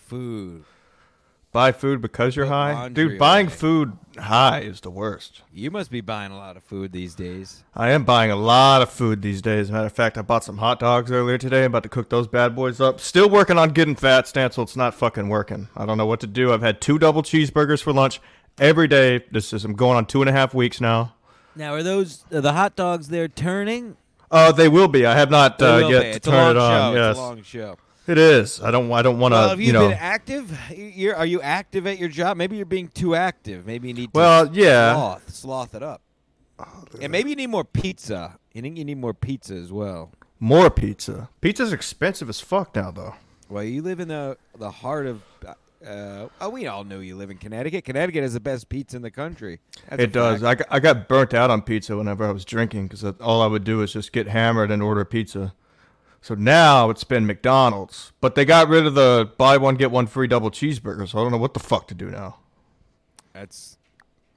food. Buy food because you're Put high, laundry dude. Buying away. food high is the worst. You must be buying a lot of food these days. I am buying a lot of food these days. Matter of fact, I bought some hot dogs earlier today. I'm about to cook those bad boys up. Still working on getting fat, Stancil. It's not fucking working. I don't know what to do. I've had two double cheeseburgers for lunch every day. This is I'm going on two and a half weeks now. Now, are those are the hot dogs there turning? Uh, they will be. I have not They uh, will yet be. to It's a turn long it on. show. Yes, It's a long show. It is. I don't. I don't want to. Well, have you, you know. been active? You're, are you active at your job? Maybe you're being too active. Maybe you need to Well, yeah. sloth, sloth it up. And maybe you need more pizza. You think you need more pizza as well. More pizza. Pizza's expensive as fuck now, though. Well, you live in the the heart of. Uh, oh, we all know you live in Connecticut. Connecticut has the best pizza in the country. That's it does. I got, I got burnt out on pizza whenever I was drinking because all I would do is just get hammered and order pizza. So now it's been McDonald's, but they got rid of the buy one get one free double cheeseburger. So I don't know what the fuck to do now. That's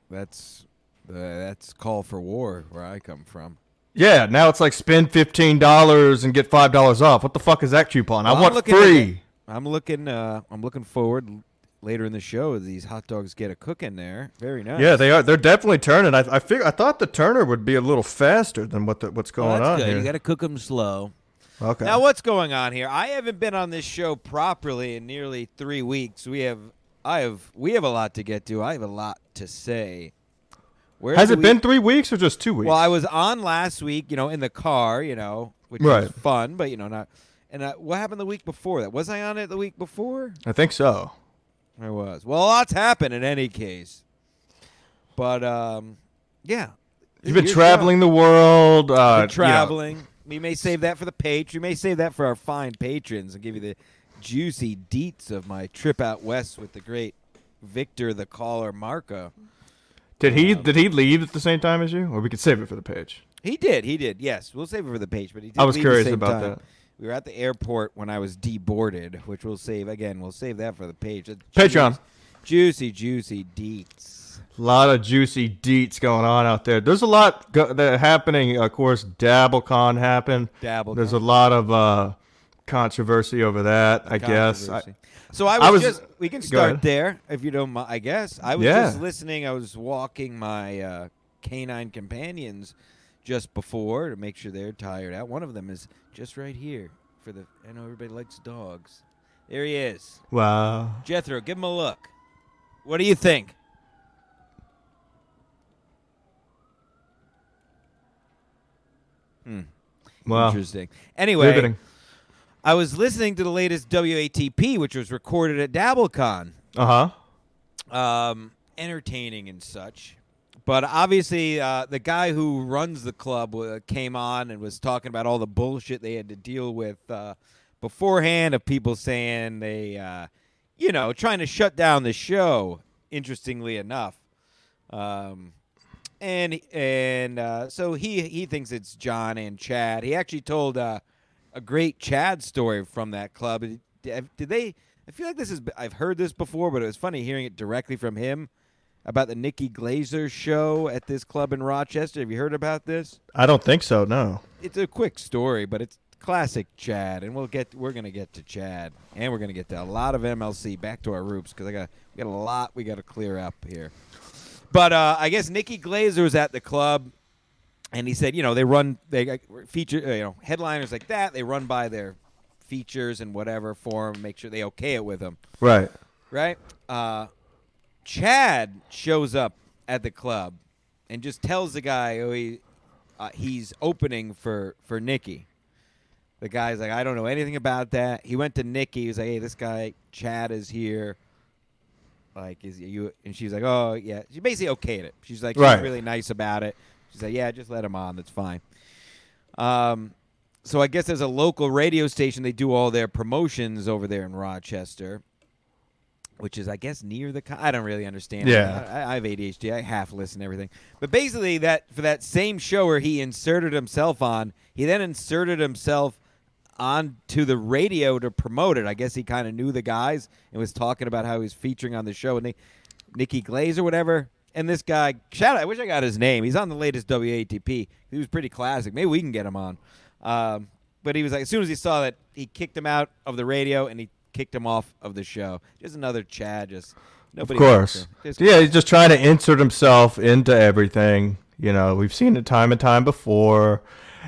that's uh, that's call for war where I come from. Yeah, now it's like spend fifteen dollars and get five dollars off. What the fuck is that coupon? Well, I I'm want looking at. I'm looking. Uh, I'm looking forward later in the show. These hot dogs get a cook in there. Very nice. Yeah, they are. They're definitely turning. I I fig- I thought the turner would be a little faster than what the, what's Well, going that's on good. here. You got to cook them slow. Okay. Now, what's going on here? I haven't been on this show properly in nearly three weeks. We have, I have, we have a lot to get to. I have a lot to say. Where Has it we- been three weeks or just two weeks? Well, I was on last week, you know, in the car, you know, which Right. was fun, but you know, not. And uh, what happened the week before that? Was I on it the week before? I think so. I was. Well, a lot's happened in any case. But um, yeah, You've been traveling the world. Uh, show. you know, Been traveling. We may save that for the page. We may save that for our fine patrons and give you the juicy deets of my trip out west with the great Victor the Caller Marco. Did he Um, did he leave at the same time as you, or we could save it for the page? He did. He did. Yes, we'll save it for the page. But he did I was curious about time. that. We were at the airport when I was deboarded, which we'll save again. We'll save that for the page. Patreon. Juicy, juicy deets. A lot of juicy deets going on out there. There's a lot go- that happening. Of course, DabbleCon happened. Dabble. There's a lot of uh, controversy over that. I guess. I, so I was, I was- just. We can start there if you don't mind. I guess I was Yeah. just listening. I was walking my uh, canine companions just before to make sure they're tired out. One of them is just right here for the. I know everybody likes dogs. There he is, wow. Jethro. Give him a look. What do you think? Hmm. Wow. Interesting. Anyway, Riveting. I was listening to the latest WATP, which was recorded at DabbleCon. Uh huh. Um, entertaining and such. But obviously, uh, the guy who runs the club uh, came on and was talking about all the bullshit they had to deal with uh, beforehand of people saying they, uh, you know, trying to shut down the show. Interestingly enough, um, and and uh, so he he thinks it's John and Chad. He actually told uh, a great Chad story from that club. Did did they? I feel like this is. I've heard this before, but it was funny hearing it directly from him about the Nikki Glazer show at this club in Rochester. Have you heard about this? I don't think so. No. It's a quick story, but it's classic Chad, and we'll get. We're gonna get to Chad, and we're gonna get to a lot of MLC. Back to our roots because I got we got a lot we got to clear up here. But uh, I guess Nikki Glazer was at the club, and he said, you know, they run they got feature, uh, you know, headliners like that. They run by their features and whatever for 'em, make sure they okay it with them, Right. right? Uh, Chad shows up at the club and just tells the guy, oh, he uh, he's opening for for Nikki. The guy's like, I don't know anything about that. He went to Nikki. He was like, Hey, this guy Chad is here. Like, is you? And she's like, Oh yeah. She basically okayed it. She's like, she's Right. really nice about it. She's like, Yeah, just let him on. That's fine. Um, so I guess there's a local radio station. They do all their promotions over there in Rochester, which is, I guess, near the. Con- I don't really understand. Yeah. I, I have ADHD. I half listen to everything. But basically, that for that same show where he inserted himself on, he then inserted himself onto the radio to promote it. I guess he kind of knew the guys and was talking about how he was featuring on the show. And they, Nikki Glaze or whatever. And this guy, shout out, I wish I got his name. He's on the latest WATP. He was pretty classic. Maybe we can get him on. Um, but he was like, as soon as he saw that, he kicked him out of the radio and he kicked him off of the show. Just another Chad. Just Of nobody. likes course. Just- Yeah, he's just trying to insert himself into everything. You know, we've seen it time and time before.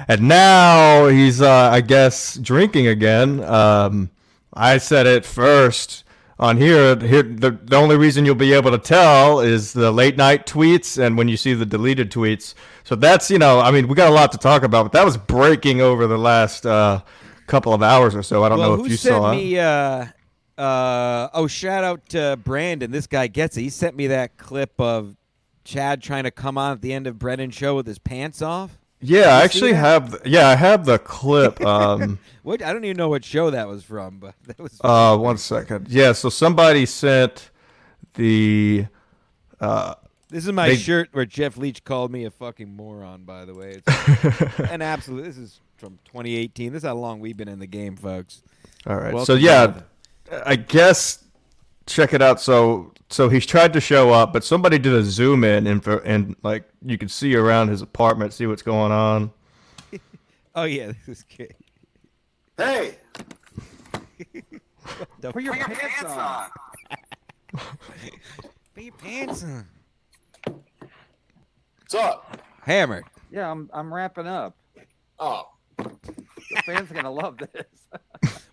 And now he's, uh, I guess, drinking again. Um, I said it first on here. Here, the, the only reason you'll be able to tell is the late night tweets and when you see the deleted tweets. So that's, you know, I mean, we got a lot to talk about, but that was breaking over the last uh, couple of hours or so. I don't well, know if you saw me? Uh, uh, oh, shout out to Brandon. This guy gets it. He sent me that clip of Chad trying to come on at the end of Brennan's show with his pants off. Yeah, I actually have. The, yeah, I have the clip. Um, What I don't even know what show that was from, but that was. uh, one second. Yeah, so somebody sent the. Uh, this is my they- shirt where Jeff Leach called me a fucking moron. By the way, it's an absolute. This is from 2018. This is how long we've been in the game, folks. all right. Welcome so yeah. I guess check it out. So so he's tried to show up, but somebody did a zoom in and for, and like you could see around his apartment, see what's going on. Oh yeah, this is great. Hey, The put your pants on. Put your pants on. What's up? Hammered. Yeah, I'm I'm wrapping up. Oh, The fans are gonna love this.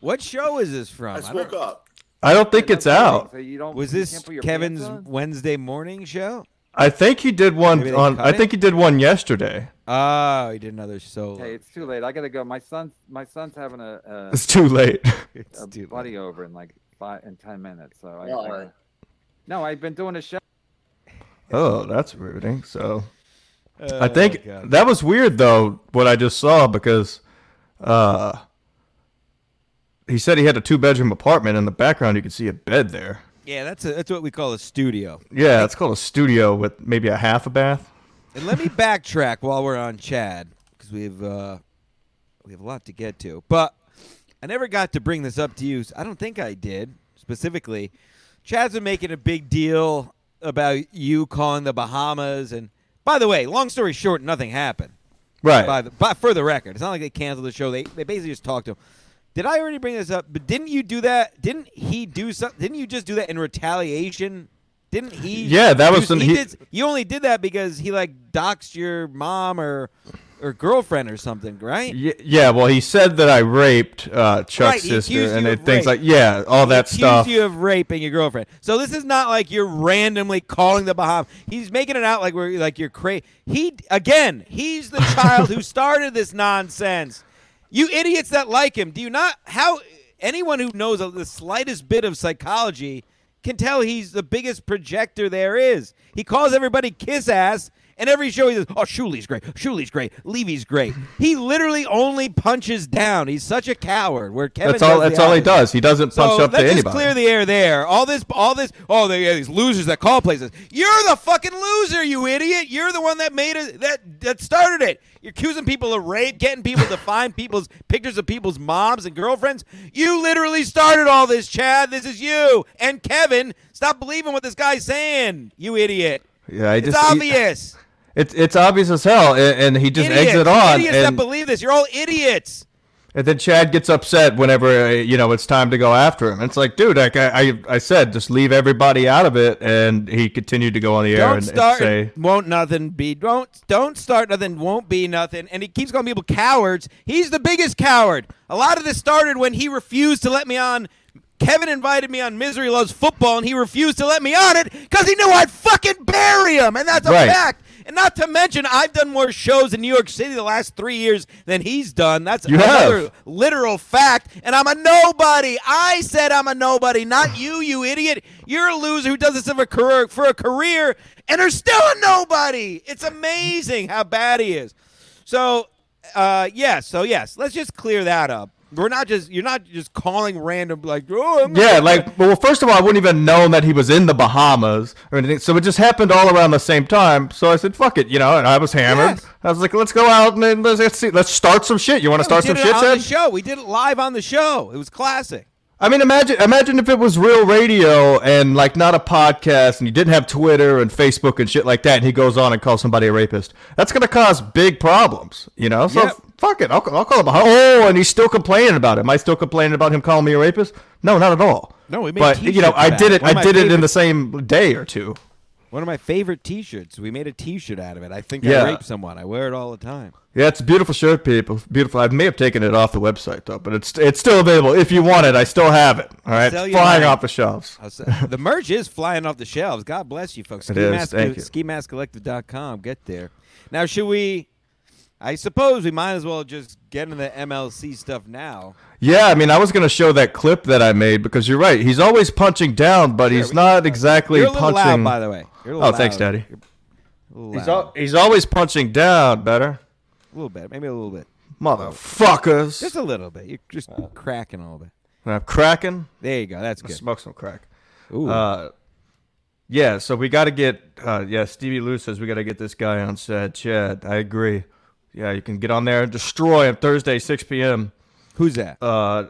What show is this from? I I woke up. I don't think it's out. So you don't. Was you this can't put your Kevin's on? Wednesday morning show? I think he did one they on. cut I it? think he did one yesterday. Oh, he did another solo. Hey, it's too late. I gotta go. My son's my son's having a a, It's too late. It's a too buddy over in like five in ten minutes. So I, I- right. no, I've been doing a show. oh, that's rooting. So. late. I think Oh, God. that was weird though what I just saw because uh he said he had a two bedroom apartment in the background you could see a bed there. Yeah, that's a, that's what we call a studio. Yeah, it's called a studio with maybe a half a bath. And let me backtrack while we're on Chad because we've uh, we have a lot to get to. But I never got to bring this up to you. I don't think I did specifically. Chad's been making a big deal about you calling the Bahamas, and by the way, long story short, nothing happened. Right. By the by, for the record, it's not like they canceled the show. They they basically just talked to him. Did I already bring this up? But didn't you do that? Didn't he do something? Didn't you just do that in retaliation? Didn't he? Yeah, that was do- he he- did, you only did that because he like doxed your mom or or girlfriend or something, right? Y- yeah, well, he said that I raped uh, Chuck's Right, sister and it, things rape. like yeah, all He that accused stuff. you of raping your girlfriend. So this is not like you're randomly calling the Bahamas. He's making it out like we're like you're crazy. He again, he's the child who started this nonsense. You idiots that like him, do you not? How anyone who knows the slightest bit of psychology can tell he's the biggest projector there is. He calls everybody kiss ass. And every show he says, "Oh, Shuli's great. Shuli's great. Levy's great." He literally only punches down. He's such a coward. Where Kevin that's all. That's all he does. He doesn't punch So up let's just clear the air there. All this, all this. Oh, they, these losers that call places. You're the fucking loser, you idiot. You're the one that made it. That that started it. You're accusing people of rape, getting people to find people's pictures of people's moms and girlfriends. You literally started all this, Chad. This is you and Kevin. Stop believing what this guy's saying, you idiot. yeah, I It's just obvious. It's it's obvious as hell, and, and he just idiots. exit on, Idiots that believe this. You're all idiots. and then Chad gets upset whenever uh, you know it's time to go after him. It's like, dude, like I, I I said, just leave everybody out of it, and he continued to go on the air Don't and, and start. say. won't nothing be. Don't don't start nothing. Won't be nothing. And he keeps calling people cowards. He's the biggest coward. A lot of this started when he refused to let me on. Kevin invited me on Misery Loves Football, and he refused to let me on it because he knew I'd fucking bury him, and that's a Right. fact. And not to mention, I've done more shows in New York City the last three years than he's done. That's You another have. literal fact. And I'm a nobody. I said I'm a nobody, not you, you idiot. You're a loser who does this for a career, for a career and are still a nobody. It's amazing how bad he is. So, uh, yes. So yes, let's just clear that up. We're not just you're not just calling random like oh I'm Yeah, like well, first of all, I wouldn't even known that he was in the Bahamas or anything. So it just happened all around the same time. So I said, "Fuck it," you know. And I was hammered. Yes. I was like, "Let's go out and let's, let's see. Let's start some shit. You want to we start some shit, it on the Ted?" show. We did it live on the show. It was classic. I mean, imagine imagine if it was real radio and like not a podcast, and you didn't have Twitter and Facebook and shit like that. And he goes on and calls somebody a rapist. That's gonna cause big problems, you know. So Yep. Fuck it. I'll, I'll call him. a- Oh, and he's still complaining about it. Am I still complaining about him calling me a rapist? No, not at all. No, we made But you know, I did it. One I did it in the same day or two. One of my favorite T-shirts. We made a T-shirt out of it. I think Yeah. I raped someone. I wear it all the time. Yeah, it's a beautiful shirt, people. Beautiful. I may have taken it off the website though, but it's it's still available. If you want it, I still have it. All right, Sell It's you flying mine. off the shelves. The merch is flying off the shelves. God bless you, folks. It is. Thank you. SkiMaskCollective.com. Get there. Now, should we? I suppose we might as well just get into the MLC stuff now. Yeah, I mean, I was gonna show that clip that I made because you're right. He's always punching down, but he's not exactly You're a little punching. loud, by the way. You're a Oh, little thanks. Daddy. You're a little He's, al- he's always punching down. Better, a little bit, maybe a little bit, motherfuckers. just a little bit. You're just cracking a little bit. I'm cracking. There you go. That's good. Smoke some crack. Ooh. Uh, yeah, so we got to get. Uh, yeah, Stevie Lou says we got to get this guy on set. Chad, I agree. Yeah, you can get on there and destroy him Thursday, 6 p.m. Who's that? Uh,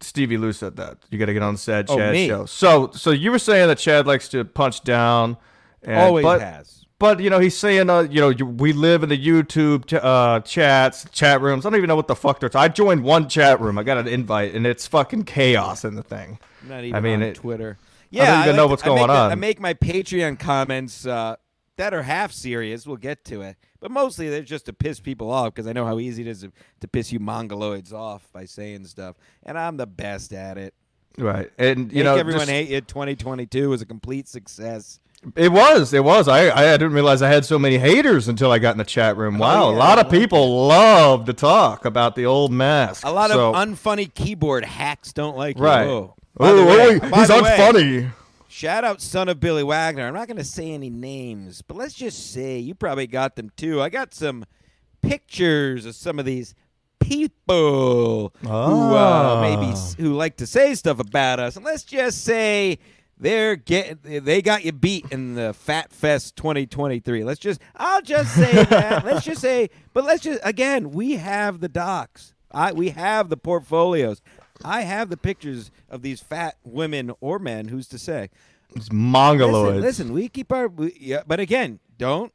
Stevie Lou said that you got to get on the Sad Oh, Chad me. show. So, so you were saying that Chad likes to punch down. And, Always but, has. But you know, he's saying, uh, you know, you, we live in the YouTube ch- uh, chats, chat rooms. I don't even know what the fuck they're. I joined one chat room. I got an invite, and it's fucking chaos in the thing. Not even I mean, on it- Twitter. I Yeah, don't even know what's to- I make going the- on. I make my Patreon comments uh, that are half serious. We'll get to it, but mostly they're just to piss people off because I know how easy it is to, to piss you mongoloids off by saying stuff, and I'm the best at it. Right, and you Make know, everyone just- hate you. 2022 was a complete success. It was. It was. I, I didn't realize I had so many haters until I got in the chat room. Oh, wow, Oh, yeah, a lot of people love to talk about the old mask. A lot So- of unfunny keyboard hacks don't like you. right. By the Oh, oh, he's the way, unfunny. Shout out son of Billy Wagner. I'm not going to say any names, but let's just say you probably got them too. I got some pictures of some of these people who uh, maybe who like to say stuff about us, and let's just say they're get they got you beat in the Fat Fest 2023. Let's just I'll just say that. let's just say, but let's just again we have the docs. I we have the portfolios. I have the pictures of these fat women or men. Who's to say? It's mongoloids. Listen, listen, we keep our. We, yeah, but again, don't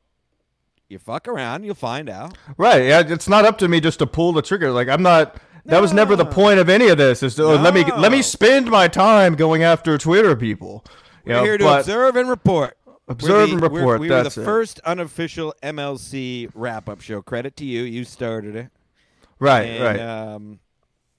you fuck around. You'll find out. Right. Yeah, it's not up to me just to pull the trigger. Like I'm not. That was never the point of any of this. Is to, oh, let me let me spend my time going after Twitter people. You We're know, here to observe and report. We're Observe the- and we're- report, We were the it. first unofficial MLC wrap-up show. Credit to you. You started it. Right. and, right. Um,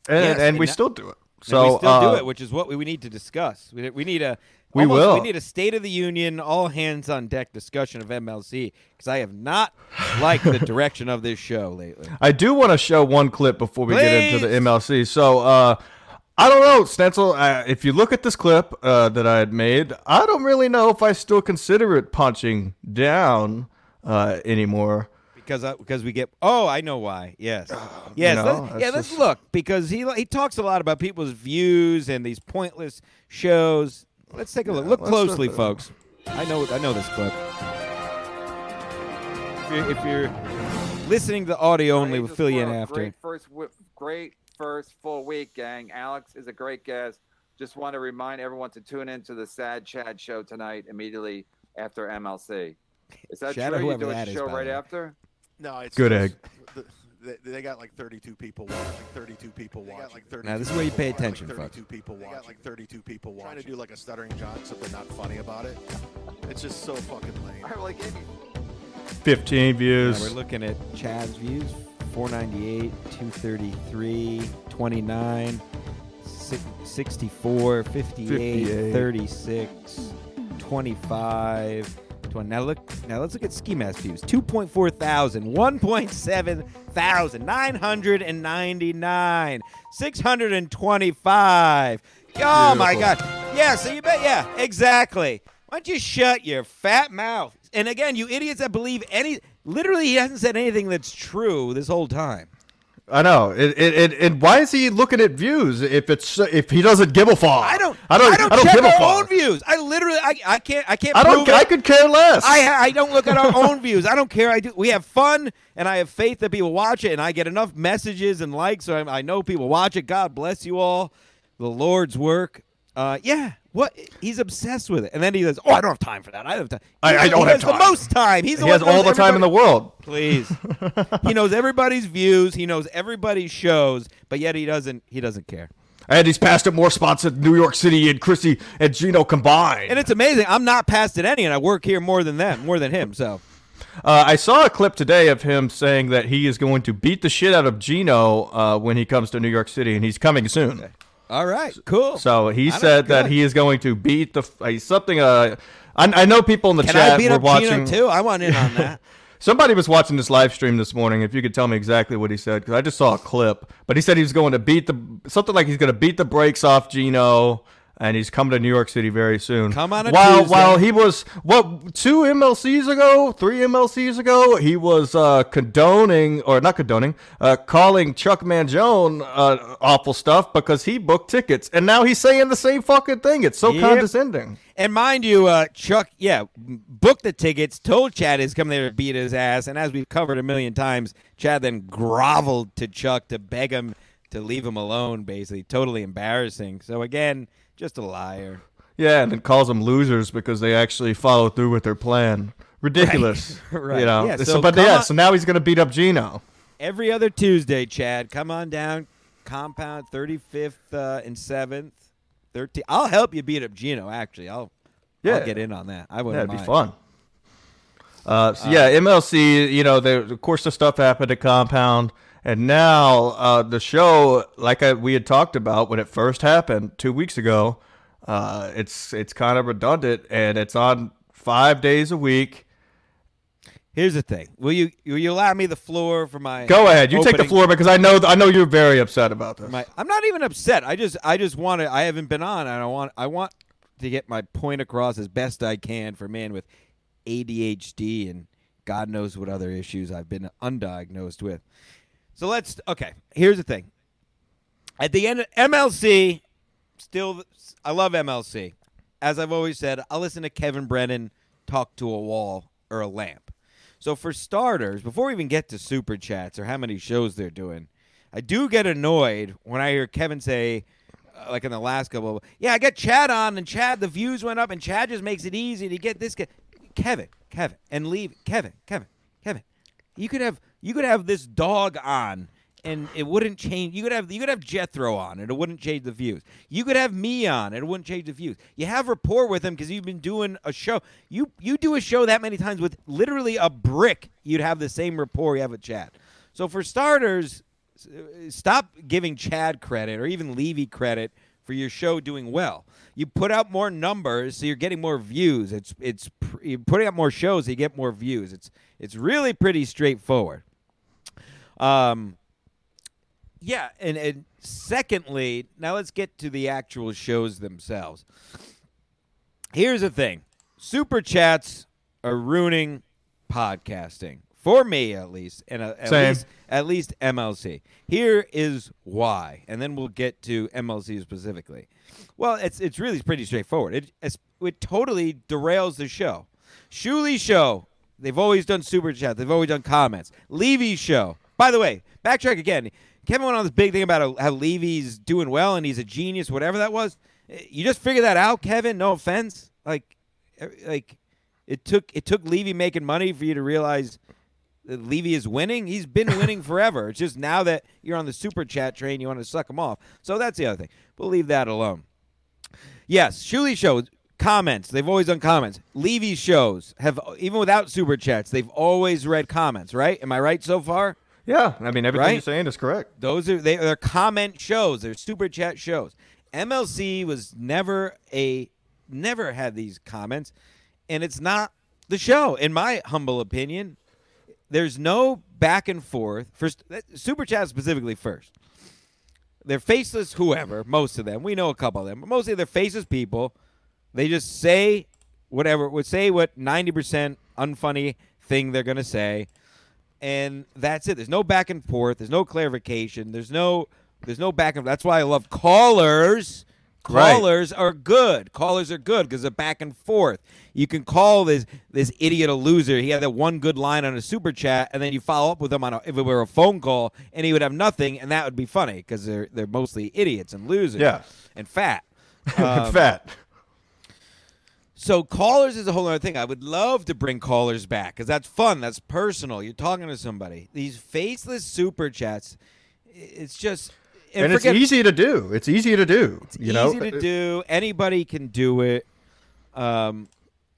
and yes, and we still do it. So we still uh, do it, which is what we, we need to discuss. We, we need a We almost- will. We need a State of the Union, all hands on deck discussion of MLC because I have not liked the direction of this show lately. I do want to show one clip before we get into the MLC. So, uh, I don't know, Stencil. Uh, if you look at this clip uh, that I had made, I don't really know if I still consider it punching down uh, anymore. Because because we get oh I know why yes yes know, let's, yeah let's just- look because he he talks a lot about people's views and these pointless shows. Let's take a look. Look closely, look folks. I know I know this clip. If you're, if you're listening to the audio only, we'll fill you in after. Great first, great first full week, gang. Alex is a great guest. Just want to remind everyone to tune into the Sad Chad show tonight immediately after MLC. Is that Shout true? You whoever do a show by right after? No, it's Good just egg. the- they, they got like 32 people watching. Like 32 people watching. Like 32 Now, this is where you pay watching, attention, like folks. 32 people watching. got like 32 people watching. Trying to do like a stuttering John, except they're not funny about it. It's just so fucking lame. I'm like Amy. 15 Yeah, views. we're looking at Chad's views 498, 233, 29, 64, 58, 58. 36, 25. 20. Now look. Now let's look at Ski Mask views. 2.4 thousand, 1.7 thousand, 999, 625. Oh my God. Yeah. So you bet. Yeah. Exactly. Why don't you shut your fat mouth? And again, you idiots that believe any. Literally, he hasn't said anything that's true this whole time. I know. It, it, it, and why is he looking at views if it's if he doesn't give a fuck? I don't. I don't. I don't, I don't check give a our fuck. own views. I literally. I, I can't. I can't. I don't. I could care less. I, I don't look at our own views. I don't care. I do. We have fun, and I have faith that people watch it, and I get enough messages and likes, so I, I know people watch it. God bless you all. The Lord's work. Uh, yeah. What? He's obsessed with it, and then he says, "Oh, I don't have time for that. I don't have time. I- He- I don't he have has time. The most time. He's the he has all the time in the world. Please. he knows everybody's views. He knows everybody's shows, but yet he doesn't. He doesn't care. And he's passed at more spots at New York City and Chrissy and Gino combined. And it's amazing. I'm not passed at any, and I work here more than them, more than him. So Uh, I saw a clip today of him saying that he is going to beat the shit out of Gino uh, when he comes to New York City, and he's coming soon. All right, cool. So he I said that good. he is going to beat the uh, something. Uh, I, I know people in the Can chat I beat were up watching. Gino too? I want in on that. Somebody was watching this live stream this morning. If you could tell me exactly what he said, because I just saw a clip. But he said he was going to beat the something like he's going to beat the brakes off Gino, and he's coming to New York City very soon. Come on a while Tuesday. while he was what two MLCs ago, three MLCs ago, he was uh, condoning or not condoning, uh, calling Chuck Mangione uh, awful stuff because he booked tickets, and now he's saying the same fucking thing. It's so Yep. condescending. And mind you, uh, Chuck, yeah, booked the tickets, told Chad he's coming there to beat his ass, and as we've covered a million times, Chad then groveled to Chuck to beg him to leave him alone, basically. Totally embarrassing. So again, just a liar. Yeah, and then calls them losers because they actually follow through with their plan. Ridiculous, Right. You know. Yeah, so, so but yeah, on- so now he's gonna beat up Gino. Every other Tuesday, Chad, come on down, compound 35th uh, and 7th. 13. I'll help you beat up Gino, actually. I'll, Yeah. I'll get in on that. I wouldn't it'd be fun. Uh, so yeah, MLC. You know, of course, the stuff happened at Compound, and now uh, the show, like I, we had talked about when it first happened two weeks ago, uh, it's it's kind of redundant, and it's on five days a week. Here's the thing. Will you will you allow me the floor for my Go ahead, you take the floor because I know I know you're very upset about this. My, I'm not even upset. I just I just want to. I haven't been on, and I want I want to get my point across as best I can for a man with ADHD and God knows what other issues I've been undiagnosed with. So let's okay. Here's the thing. At the end, of MLC, still, I love MLC. As I've always said, I listen to Kevin Brennan talk to a wall or a lamp. So for starters, before we even get to super chats or how many shows they're doing, I do get annoyed when I hear Kevin say, uh, like in the last couple, yeah, I got Chad on, and Chad, the views went up, and Chad just makes it easy to get this guy. Kevin, Kevin, and leave Kevin, Kevin, Kevin. You could have you could have this dog on, and it wouldn't change. You could have you could have Jethro on, and it wouldn't change the views. You could have me on, and it wouldn't change the views. You have rapport with him because you've been doing a show. You you do a show that many times with literally a brick, you'd have the same rapport you have with Chad. So for starters, uh, stop giving Chad credit or even Levy credit for your show doing well. You put out more numbers, so you're getting more views. It's it's you're putting out more shows, so you get more views. It's it's really pretty straightforward. Um, yeah, and, and secondly, now let's get to the actual shows themselves. Here's the thing: super chats are ruining podcasting for me, at least, and uh, at Same. least at least MLC. Here is why, and then we'll get to MLC specifically. Well, it's it's really pretty straightforward. It it's, it totally derails the show. Shuli's show, they've always done super chat. They've always done comments. Levy's show. By the way, backtrack again. Kevin went on this big thing about how, Levy's doing well and he's a genius, whatever that was. Eh, You just figure that out, Kevin. No offense. Like, eh, like it took it took Levy making money for you to realize Levy is winning. He's been winning forever. It's just now that you're on the super chat train, you want to suck him off. So that's the other thing. We'll leave that alone. Yes, Shuli shows comments. They've always done comments. Levy shows have even without super chats, they've always read comments. Right? Am I right so far? Yeah, I mean everything Right? you're saying is correct. Those are they are comment shows. They're super chat shows. MLC was never a never had these comments, and it's not the show, in my humble opinion. There's no back and forth. First, super chat specifically first. They're faceless, whoever. Most of them, we know a couple of them, but mostly they're faceless people. They just say whatever would say what ninety percent unfunny thing they're gonna say and that's it. There's no back and forth. There's no clarification. There's no there's no back and. That's why I love callers. Right. Callers are good. Callers are good because they're back and forth. You can call this this idiot a loser. He had that one good line on a super chat, and then you follow up with him on a, if it were a phone call, and he would have nothing, and that would be funny because they're they're mostly idiots and losers Yeah. and fat. Um, Fat. So callers is a whole other thing. I would love to bring callers back because that's fun. That's personal. You're talking to somebody. These faceless super chats, it's just And it's forget- easy to do. It's easy to do. It's you know, easy to do. Anybody can do it. Um,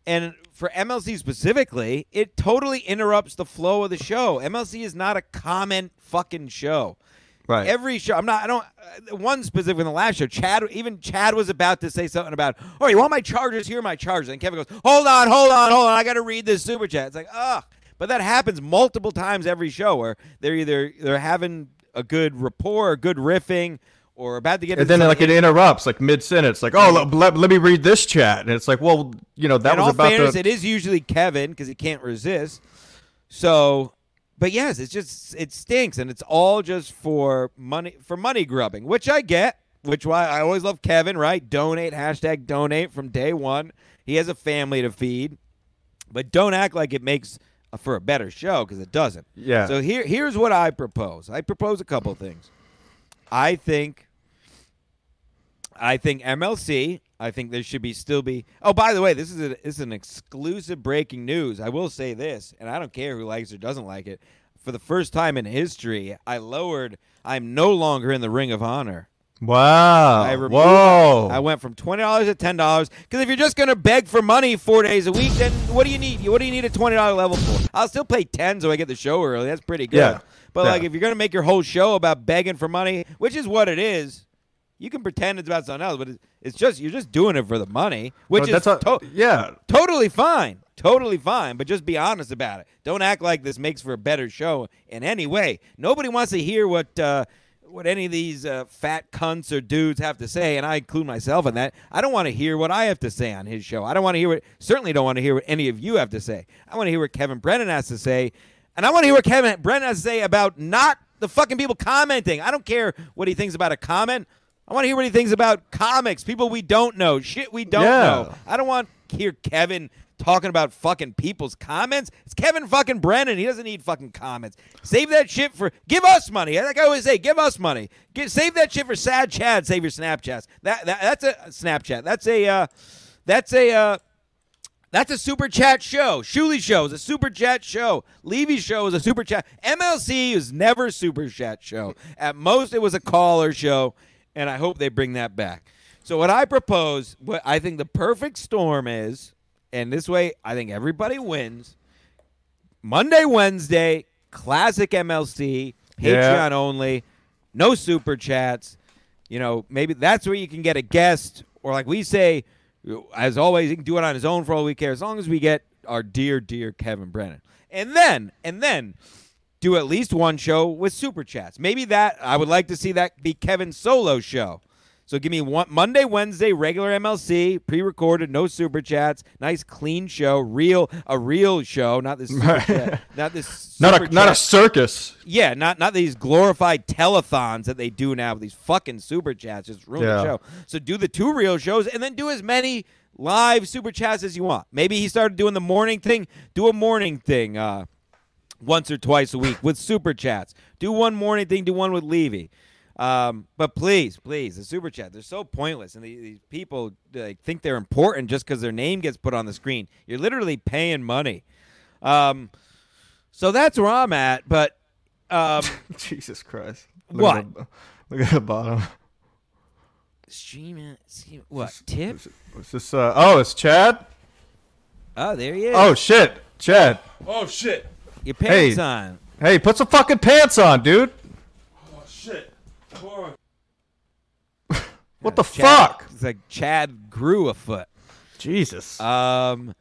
and for MLC specifically, it totally interrupts the flow of the show. MLC is not a comment fucking show. Right. Every show, I'm not. I don't. Uh, one specific in the last show, Chad. Even Chad was about to say something about, "Oh, you want my charges? Here are my charges." And Kevin goes, "Hold on, hold on, hold on. I got to read this super chat." It's like, ugh. But that happens multiple times every show where they're either they're having a good rapport, or good riffing, or about to get. and then like it interrupts like mid sentence, like, "Oh, let, let, let me read this chat," and it's like, "Well, you know, that in was all about fairness, the." it is usually Kevin because he can't resist. So, but yes, it's just it stinks, and it's all just for money for money grubbing, which I get. Which why I always love Kevin. Right? Donate hashtag donate from day one. He has a family to feed, but don't act like it makes for a better show because it doesn't. Yeah. So here here's what I propose. I propose a couple mm. things. I think I think MLC. I think there should be still be. Oh, by the way, this is a, this is an exclusive breaking news. I will say this, and I don't care who likes or doesn't like it. For the first time in history, I lowered. I'm no longer in the Ring of Honor. Wow. I removed, Whoa. I went from twenty dollars to ten dollars because if you're just gonna beg for money four days a week, then what do you need? What do you need a twenty dollar level for? I'll still pay ten so I get the show early. That's pretty good. Yeah. But Yeah. like, if you're gonna make your whole show about begging for money, which is what it is, you can pretend it's about something else, but it's, just you're just doing it for the money, which is that's a- to- yeah. totally fine. Totally fine, but just be honest about it. Don't act like this makes for a better show in any way. Nobody wants to hear what uh, what any of these uh, fat cunts or dudes have to say, and I include myself in that. I don't want to hear what I have to say on his show. I don't want to hear what. Certainly, don't want to hear what any of you have to say. I want to hear what Kevin Brennan has to say, and I want to hear what Kevin Brennan has to say about not the fucking people commenting. I don't care what he thinks about a comment. I want to hear what he thinks about comics, people we don't know, shit we don't Yeah. know. I don't want to hear Kevin talking about fucking people's comments. It's Kevin fucking Brennan. He doesn't need fucking comments. Save that shit for give us money. Like I always say, give us money. Save that shit for sad Chad. Save your Snapchats. That, that that's a Snapchat. That's a uh, that's a uh, that's a super chat show. Shuli show is a super chat show. Levy show is a super chat. MLC is never super chat show. At most, it was a caller show, and I hope they bring that back. So what I propose, what I think the perfect storm is, and this way I think everybody wins. Monday, Wednesday, classic MLC, Patreon Yeah. only, no super chats. You know, maybe that's where you can get a guest, or like we say, as always, he can do it on his own for all we care, as long as we get our dear, dear Kevin Brennan. And then, and then do at least one show with super chats. Maybe that I would like to see that be Kevin's solo show. So give me one Monday, Wednesday, regular MLC, pre-recorded, no super chats, nice clean show, real a real show, not this chat, not this Not a not a circus. yeah, not not these glorified telethons that they do now with these fucking super chats. Just ruin Yeah. the show. So do the two real shows and then do as many live super chats as you want. Maybe he started doing the morning thing. Do a morning thing uh, once or twice a week with super chats. Do one morning thing. Do one with Levy. Um, but please, please, the super chat, they're so pointless, and these, these people like, think they're important just because their name gets put on the screen. You're literally paying money. Um, so that's where I'm at. But um, Jesus Christ. What? At the, look at the bottom. stream it. stream- What tip? What's this? Uh, oh, it's Chad. Oh, there he is. Oh shit, Chad. Oh shit! your pants hey. on. Hey, put some fucking pants on, dude. What the Chad- fuck? It's like Chad grew a foot. Jesus. Um,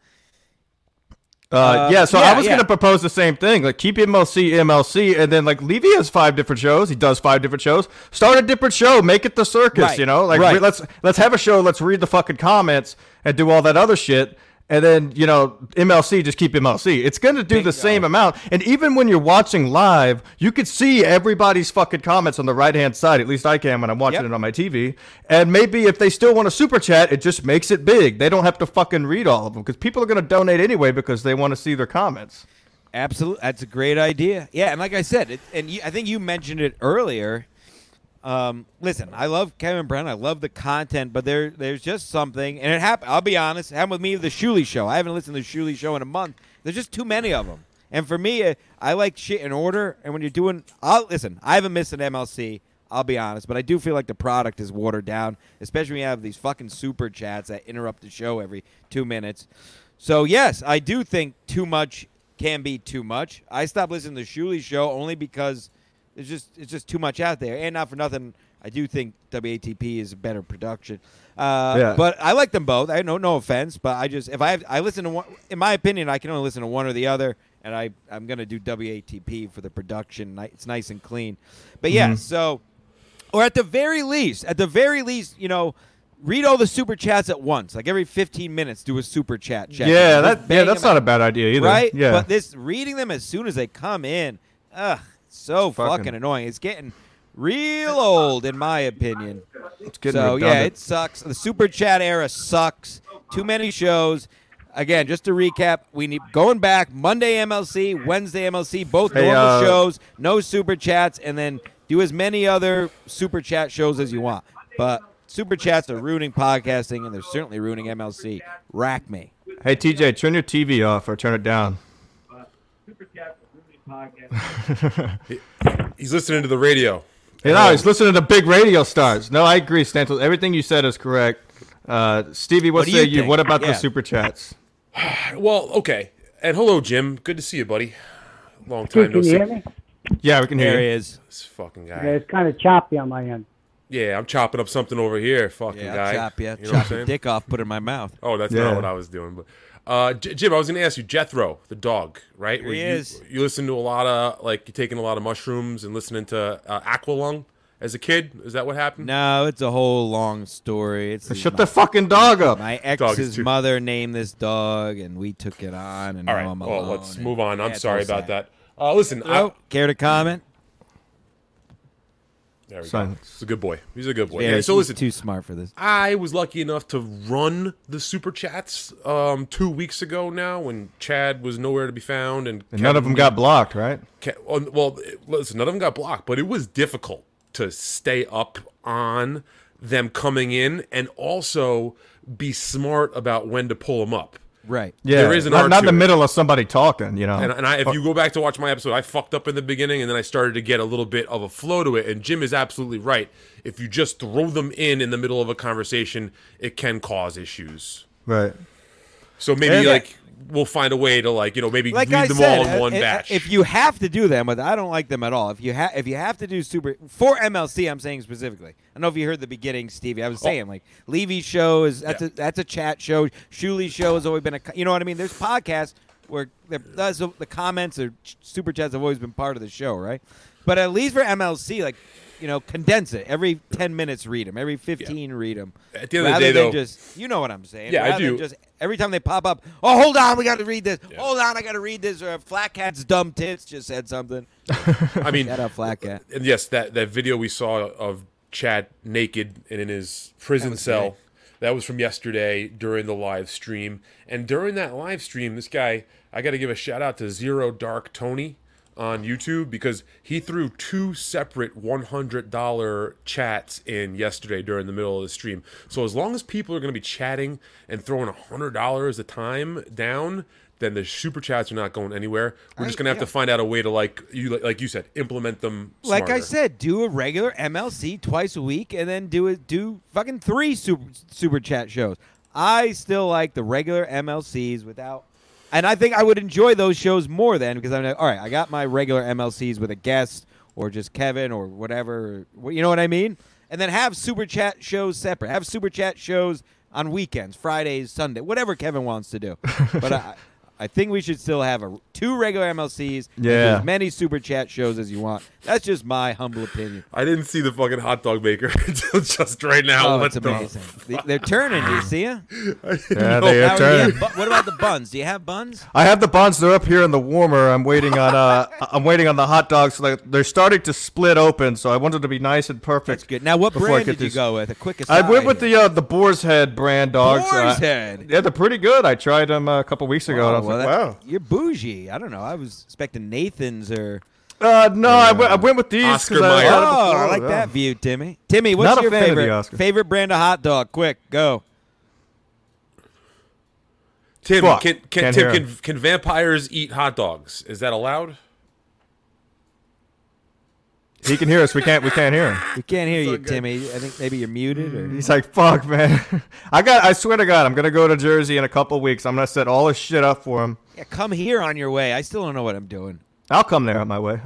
Uh, Uh, yeah, so yeah, I was yeah. gonna propose the same thing. Like keep MLC MLC, and then like Levy has five different shows. He does five different shows. Start a different show. Make it the circus. Right, You know, like right. let's let's have a show. Let's read the fucking comments and do all that other shit. And then you know MLC just keep MLC. It's gonna do the same amount. And even when you're watching live, you could see everybody's fucking comments on the right hand side. At least I can when I'm watching Yep. it on my TV. And maybe if they still want a super chat, it just makes it big. They don't have to fucking read all of them because people are gonna donate anyway because they want to see their comments. absolutely, that's a great idea. Yeah, and like I said, it, and you, I think you mentioned it earlier. Um, listen, I love Kevin Brown. I love the content, but there, there's just something, and it happened. I'll be honest. It happened with me the Shuli Show. I haven't listened to the Shuli Show in a month. There's just too many of them. And for me, uh, I like shit in order. And when you're doing, I'll listen. I haven't missed an MLC. I'll be honest, but I do feel like the product is watered down, especially when you have these fucking super chats that interrupt the show every two minutes. So yes, I do think too much can be too much. I stopped listening to the show only because it's just it's just too much out there, and not for nothing. I do think WATP is a better production, uh, Yeah. but I like them both. I no no offense, but I just if I have, I listen to one, in my opinion, I can only listen to one or the other, and I I'm gonna do WATP for the production. It's nice and clean, but yeah. Mhm. So, or at the very least, at the very least, you know. Read all the super chats at once, like every 15 minutes. Do a super chat. check. yeah, that yeah, that's not a bad idea either. right? Yeah. But this reading them as soon as they come in, ugh, so It's fucking- fucking, annoying. It's getting real old, in my opinion. it's getting so yeah, it sucks. The super chat era sucks. Too many shows. Again, just to recap, we need going back Monday MLC, Wednesday MLC, both Hey, normal uh, shows, no super chats, and then do as many other super chat shows as you want. But super chats are ruining podcasting, and they're certainly ruining MLC. Rack me. Hey TJ, turn your TV off or turn it down. He's listening to the radio. You know, he's listening to big radio stars. No, I agree, Stanton. Everything you said is correct. Uh, Stevie, what, What say you you? What about Yeah. the super chats? Well, okay. And hello, Jim. Good to see you, buddy. Long time no Can you see. hear me? Yeah, we can hear There he you. is. This fucking Yeah, guy. it's kind of choppy on my end. Yeah, I'm chopping up something over here. Fucking Yeah, guy. chop ya, You know chop your dick off, put it in my mouth. Oh, that's Yeah. not what I was doing. But uh, J- Jim, I was going to ask you, Jethro, the dog, right? Here he you, is. You listen to a lot of like you're taking a lot of mushrooms and listening to uh, Aqualung as a kid. Is that what happened? No, it's a whole long story. It's Shut my, the fucking dog up. my ex's too- mother named this dog, and we took it on, and All now right. I'm Well, alone. let's move on. I'm sorry about sad. that. Uh, listen, I, Oh, care to comment? There we go. He's a good boy. He's a good boy. Yeah, Yeah, so he's listen, too smart for this. I was lucky enough to run the super chats um, two weeks ago now when Chad was nowhere to be found and, And none of them got blocked, right? Well, listen, none of them got blocked, but it was difficult to stay up on them coming in and also be smart about when to pull them up. Right. Yeah, There is an not, art not in the it. middle of somebody talking. You know, And, and I, if you go back to watch my episode, I fucked up in the beginning, and then I started to get a little bit of a flow to it. And Jim is absolutely right. If you just throw them in in the middle of a conversation, it can cause issues. right? So maybe Yeah. like we'll find a way to like you know maybe Like leave I them said, all in uh, one uh, batch. if you have to do them, but I don't like them at all. If you have, if you have to do super for MLC, I'm saying specifically. I don't know if you heard the beginning, Stevie. I was saying like Levy's show is that's Yeah. a that's a chat show. Shuli's show has always been a you know what I mean. There's podcasts where the, the the comments or super chats have always been part of the show, right? But at least for MLC, like you know, condense it. Every ten minutes, read them. Every fifteen, read them. At the end of the Rather day, than though- just you know what I'm saying. Yeah, I Rather than do. Just every time they pop up, oh, hold on, we got to read this. Hold on, I got to read this. Or Flat Cat's dumb tits just said something. I mean, Shout out Flat Cat. and yes, that that video we saw of Chad naked and in his prison cell. That was from yesterday during the live stream. And during that live stream, this guy, I got to give a shout out to Zero Dark Tony on YouTube because he threw two separate $100 chats in yesterday during the middle of the stream. So as long as people are going to be chatting and throwing $100 a time down, then the super chats are not going anywhere. We're just going to have yeah. to find out a way to like you like you said, implement them Like I said, do a regular MLC twice a week, and then do it. Do fucking three super super chat shows. I still like the regular MLCs without. And I think I would enjoy those shows more then because I'm like, all right, I got my regular MLCs with a guest or just Kevin or whatever. You know what I mean? And then have super chat shows separate. Have super chat shows on weekends, Fridays, Sunday, whatever Kevin wants to do. but I, I think we should still have a two regular MLCs. and Yeah. as many super chat shows as you want. That's just my humble opinion. I didn't see the fucking hot dog maker until just right now. Oh, What it's the amazing. They- They're turning. Do you see ya? Yeah, they are turning. have bu- what about the buns? Do you have buns? I have the buns. They're up here in the warmer. I'm waiting on. Uh, I'm waiting on the hot dogs. Like they're starting to split open, so I wanted to be nice and perfect. That's good. Now, what before I brand get did you this- go with? A quick I went with here. the uh, the Boar's Head brand dogs. Boar's Uh, Head. Yeah, they're pretty good. I tried them uh, a couple weeks ago. Oh, was well, like, wow. You're bougie. I don't know. I was expecting Nathan's or Uh, no, I went- went with these Oscar I, Mayer. had Oh, I like yeah. that view, Timmy. Timmy, what's Not your fan of the favorite Oscar. favorite brand of hot dog? Quick, go. Tim, Fuck. can can Can't Tim can, can vampires eat hot dogs? Is that allowed? He can hear us. We can't. We can't hear him. We can't hear you, Timmy. I think maybe you're muted or He's like, "Fuck, man." I got. I swear to God, I'm gonna go to Jersey in a couple weeks. I'm gonna set all this shit up for him. yeah, come here on your way. I still don't know what I'm doing. I'll come there on my way.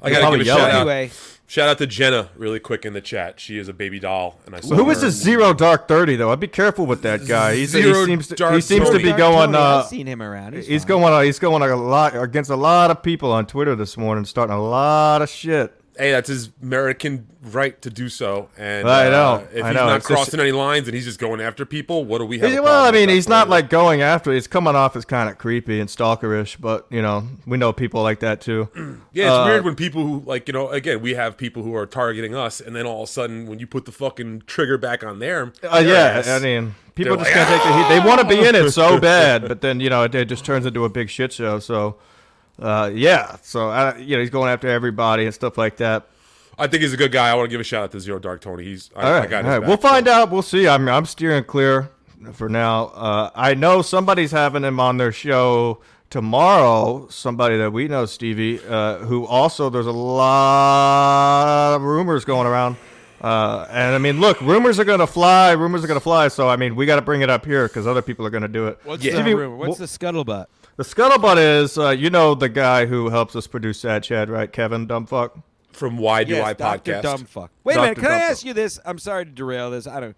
I gotta probably give a yell shout at out. Anyway, Shout out to Jenna really quick in the chat. She is a baby doll, and I saw Who is her- this Zero Dark Thirty though? I'd be careful with that guy. He's, he seems to, Dark he seems to be Dark going. Tony, Uh, I've seen him around. He's, he's going. Uh, he's going a lot against a lot of people on Twitter this morning, starting a lot of shit. Hey, that's his American right to do so. And I know, uh, if I he's know, not it's just- crossing any lines and he's just going after people, what do we have? well, I mean, he's not like going after. It's coming off as kind of creepy and stalkerish, but you know, we know people like that too. Yeah, it's uh, weird when people who like you know again we have people who are targeting us, and then all of a sudden when you put the fucking trigger back on them, Uh, yeah, ass, I mean, people just like, can't take the heat. They want to be in it so bad, but then you know it, it just turns into a big shit show. So, uh, yeah, so uh, you know he's going after everybody and stuff like that. I think he's a good guy. I want to give a shout out to Zero Dark Tony. He's I, All right, got all his. We'll back, find out. We'll see. I'm I'm steering clear for now. Uh, I know somebody's having him on their show tomorrow. Somebody that we know, Stevie, uh, who also there's a lot of rumors going around. Uh, and I mean, look, rumors are gonna fly. Rumors are gonna fly. So I mean, we got to bring it up here because other people are gonna do it. What's Yeah. the Stevie, rumor? What's wh- the scuttlebutt? The scuttlebutt is, uh, you know, the guy who helps us produce Sad Chad, right? Kevin Dumbfuck. from Why Do yes, I Dr. podcast. Dumbfuck. Wait a minute. Can I ask you this? I'm sorry to derail this. I don't.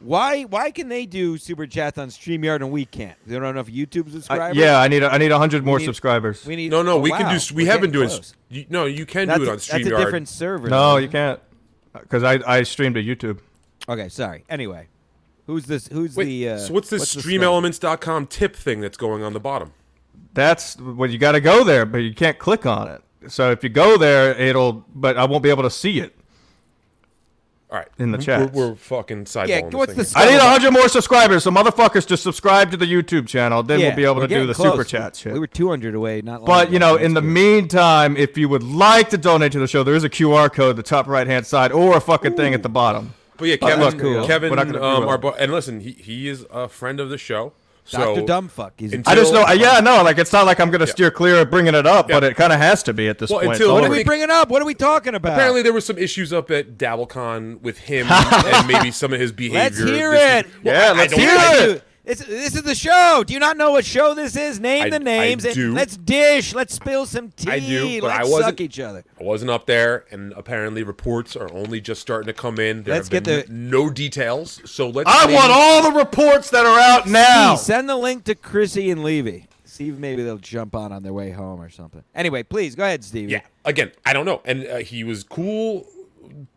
Why? Why can they do super chats on Streamyard and we can't? They don't have enough YouTube I, subscribers. yeah, I need a, I need hundred more need- subscribers. We need. No, no, oh, we can do. We We're have been doing. You, no, you can That's do it a, on that's a Streamyard. different server. no, though. you can't, because I I streamed to YouTube. Okay, sorry. Anyway, who's this? Who's Wait, the? Uh, so what's this the StreamElements.com tip thing that's going on the bottom? That's well, you got to go there, but you can't click on it. So if you go there, it'll, but I won't be able to see it. All right, In the we're, we're fucking sideballing. Yeah, this what's thing the. I need Scuttlebutt. hundred more subscribers, so motherfuckers just subscribe to the YouTube channel. Then Yeah, we'll be able to do the close. super chat shit. We were 200 away, not long But you know, in the good. meantime, if you would like to donate to the show, there is a QR code at the top right hand side, or a fucking thing at the bottom. But yeah, Kevin, look, cool. Kevin, We're not gonna um, our bo- and listen, he he is a friend of the show. Dr. Dumbfuck. He's until- I just know, yeah, no, like it's not like I'm gonna steer clear of bringing it up, but it kind of has to be at this Well, point. until- what are we bringing up? What are we talking about? apparently there were some issues up at DabbleCon with him and maybe some of his behavior. let's hear This it. is- Yeah, I let's don't hear think- it. It's, this is the show. Do you not know what show this is? Name I- the names. I and do. let's dish. Let's spill some tea. I do, but I let's wasn't- suck each other. I wasn't up there, and apparently reports are only just starting to come in. There Let's have get been no details. So let's. I maybe- want all the reports that are out now. Steve, send the link to Chrissy and Levy. See if maybe they'll jump on on their way home or something. Anyway, please go ahead, Steve. Yeah. Again, I don't know, and uh, he was cool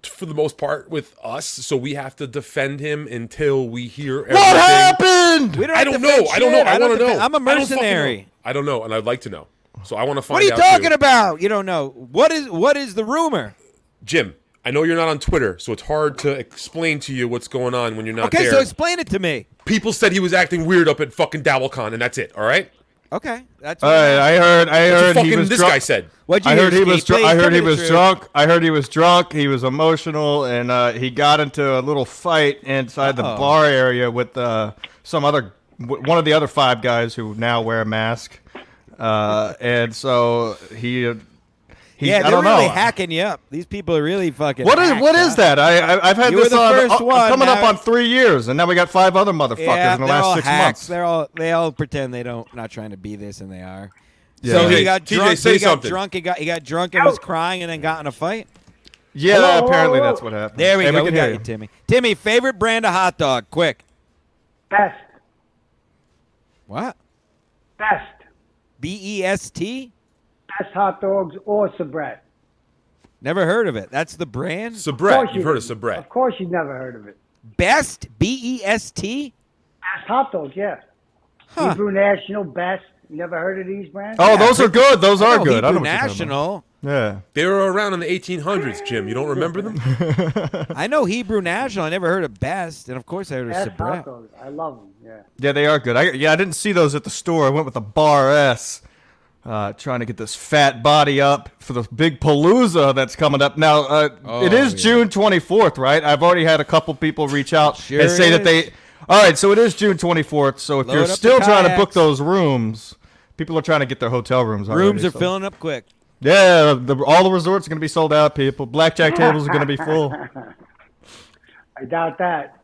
for the most part with us, so we have to defend him until we hear everything. What happened? We don't I have don't know. defend I don't know. shit. I want to know. I'm a I don't mercenary. know. I don't know, and I'd like to know. So I want to find out. What are you talking too. about? You don't know. What is what is the rumor? Jim? I know you're not on Twitter, so it's hard to explain to you what's going on when you're not Okay, there. Okay, so explain it to me. People said he was acting weird up at fucking DabbleCon, and that's it. All right. Okay, that's All right, I heard. I That's what heard he fucking was this drunk. guy said. What'd you I heard he was. Steve? Dr- I heard he was truth. drunk. I heard he was drunk. He was emotional, and uh, he got into a little fight inside the Uh-oh. bar area with uh, some other one of the other five guys who now wear a mask. Uh, and so he. He Yeah, they're don't really know. hacking you up. These people are really fucking. What is hacked, what is huh? that? I, I I've had You were this the on first uh, one, coming up on three years, and now we got five other motherfuckers Yeah, in the they're last all six hacks. months. They're all they all pretend they don't not trying to be this and they are. Yeah. So he TJ, got TJ, drunk. say he got something. drunk. He got he got drunk and was crying and then got in a fight. Yeah, Hello, apparently hello, that's what happened. There we Hey, go. We, can got you, Timmy. Timmy, favorite brand of hot dog? Quick. Best. What? Best. B E S T. Best hot dogs or Sabrett. Never heard of it. That's the brand. Of Sabrett, you've you heard of didn't. Sabrett. Of course you've never heard of it. Best B E S T. Best hot dogs, yeah. Huh. Hebrew National, Best. You never heard of these brands? Oh, those are good. Those are Oh, good. I Hebrew know what you're. National. Yeah. They were around in the 1800s, Jim. You don't remember them? I know Hebrew National. I never heard of Best, and of course I heard of Best hot Sabrett. dogs. I love them, yeah. Yeah, they are good. I, yeah, I didn't see those at the store. I went with the Bar S. uh, trying to get this fat body up for the big palooza that's coming up. Now, uh, Oh, is yeah. June 24th, right? I've already had a couple people reach out Sure and say that they. All right, so it is June 24th. So if Load you're still trying to book those rooms, people are trying to get their hotel rooms. Rooms are so- filling up quick. Yeah, the, all the resorts are going to be sold out. People, blackjack tables are going to be full. I doubt that.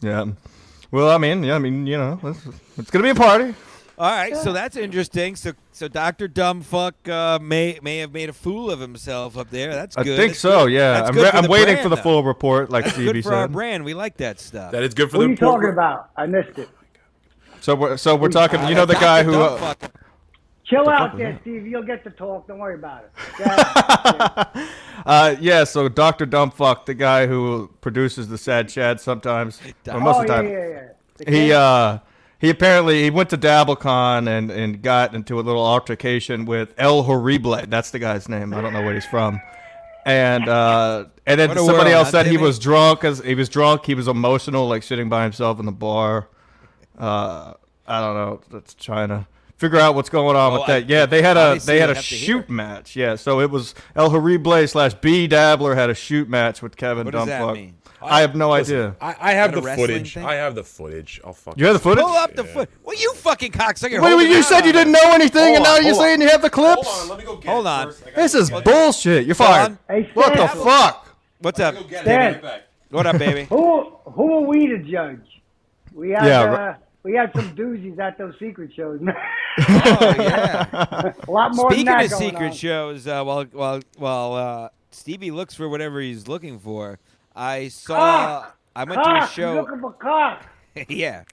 Yeah. Well, I mean, yeah, I mean, you know, it's, it's going to be a party. All right, so that's interesting. So, so Doctor Dumbfuck uh, may may have made a fool of himself up there. That's I good. think That's so. good. Yeah, That's I'm, good re- for I'm the waiting brand, for the though. full report, like That's Stevie good for our said. brand. We like that stuff. That is good for What the are you talking report. about? I missed it. So we're so we're talking. You know the guy who. Uh, Dumbfuck. Chill out there, Steve. You'll get to talk. Don't worry about it. Go ahead. uh, yeah, so Doctor Dumbfuck, the guy who produces the Sad Chad sometimes, or most oh, of the yeah, time, yeah, yeah. The he kid? uh he apparently he went to DabbleCon and and got into a little altercation with El Horrible. That's the guy's name. I don't know where he's from. And uh and then somebody world, else said he was drunk as he was drunk, he was emotional like sitting by himself in the bar. Uh I don't know. That's to figure out what's going on Oh, with I- that. Yeah, they had a they had a shoot match. Yeah, so it was El Horrible slash B Dabbler had a shoot match with Kevin What does that Dumbfuck. Mean? I have no Listen, idea. I, I have Is that a the footage. thing? I have the footage. I'll fuck. You have the footage? Pull up the foot. Well, you fucking cocksucker. Wait, wait, you out said you didn't know anything, and Hold now on, you're hold saying you have the clips? Hold on, let me go get Hold on. first. I gotta This get is it. bullshit. You're fired. on. Hey, What the Stan, fuck? What's up? Go. Stan. Get it back. What up, baby? Who who are we to judge? We had Yeah, uh, right. we had some doozies at those secret shows. Oh, yeah. A lot more Speaking than that of going secret on. shows, uh, while while while uh, Stevie looks for whatever he's looking for, I saw. I went to a Cock, show. looking cock. yeah,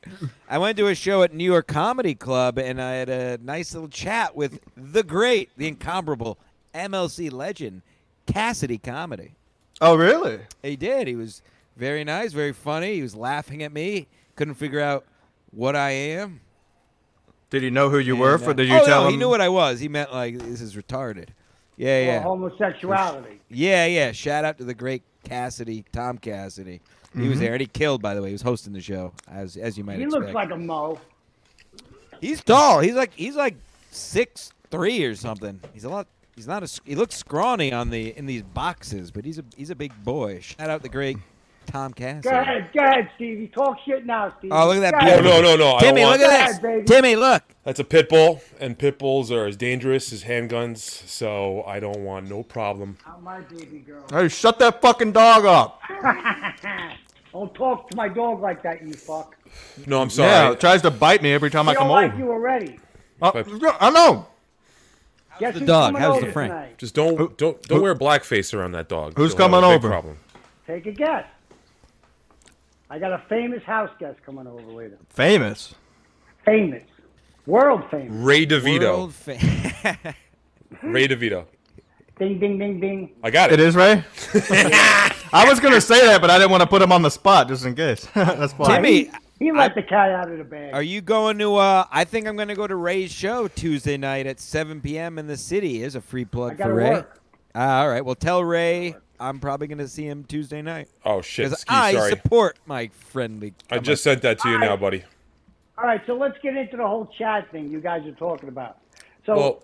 I went to a show at New York Comedy Club, and I had a nice little chat with the great, the incomparable MLC legend, Cassidy Comedy. Oh, really? He did. He was very nice, very funny. He was laughing at me. Couldn't figure out what I am. Did he know who you were? And, For uh, did you oh, tell no, him? he knew what I was. He meant like this is retarded. Yeah, Or yeah, homosexuality. yeah, yeah. Shout out to the great Cassidy, Tom Cassidy. He Mm-hmm. was there and he killed. By the way, he was hosting the show as as you might He expect. looks like a mo. he's tall. He's like he's like six three or something. He's a lot. He's not a. He looks scrawny on the in these boxes, but he's a he's a big boy. Shout out the great Tom Cassidy. Go ahead, go ahead, Stevie. Talk shit now, Stevie. Oh, look at that Go Oh ahead. beautiful- no, no, no! I Timmy, look at Go this. ahead, baby. Timmy, look. That's a pit bull, and pit bulls are as dangerous as handguns. So I don't want no problem. Oh, my baby girl. Hey, shut that fucking dog up. Don't talk to my dog like that, you fuck. No, I'm sorry. Yeah, tries to bite me every time I He come don't like over. you already. Oh, I know. Guess the dog? How's the over Frank? tonight? Just don't don't don't who- wear blackface around that dog. Who's You'll coming a big over? Problem. Take a guess. I got a famous house guest coming over later. Famous. Famous. World famous. Ray DeVito. World fa- Ray DeVito. Ding, ding, ding, ding. I got It it. is Ray. I was gonna say that, but I didn't want to put him on the spot just in case. That's fine. Timmy, He let the cat out of the bag. are you going to? uh I think I'm going to go to Ray's show Tuesday night at 7 p.m. in the city. Is a free plug gotta for Ray. work. Uh, all right. Well, tell Ray I'm probably going to see him Tuesday night Oh shit! because Ski, I sorry. support my friendly. I just sent that to you now, buddy. All right, so let's get into the whole chat thing you guys are talking about. So Well,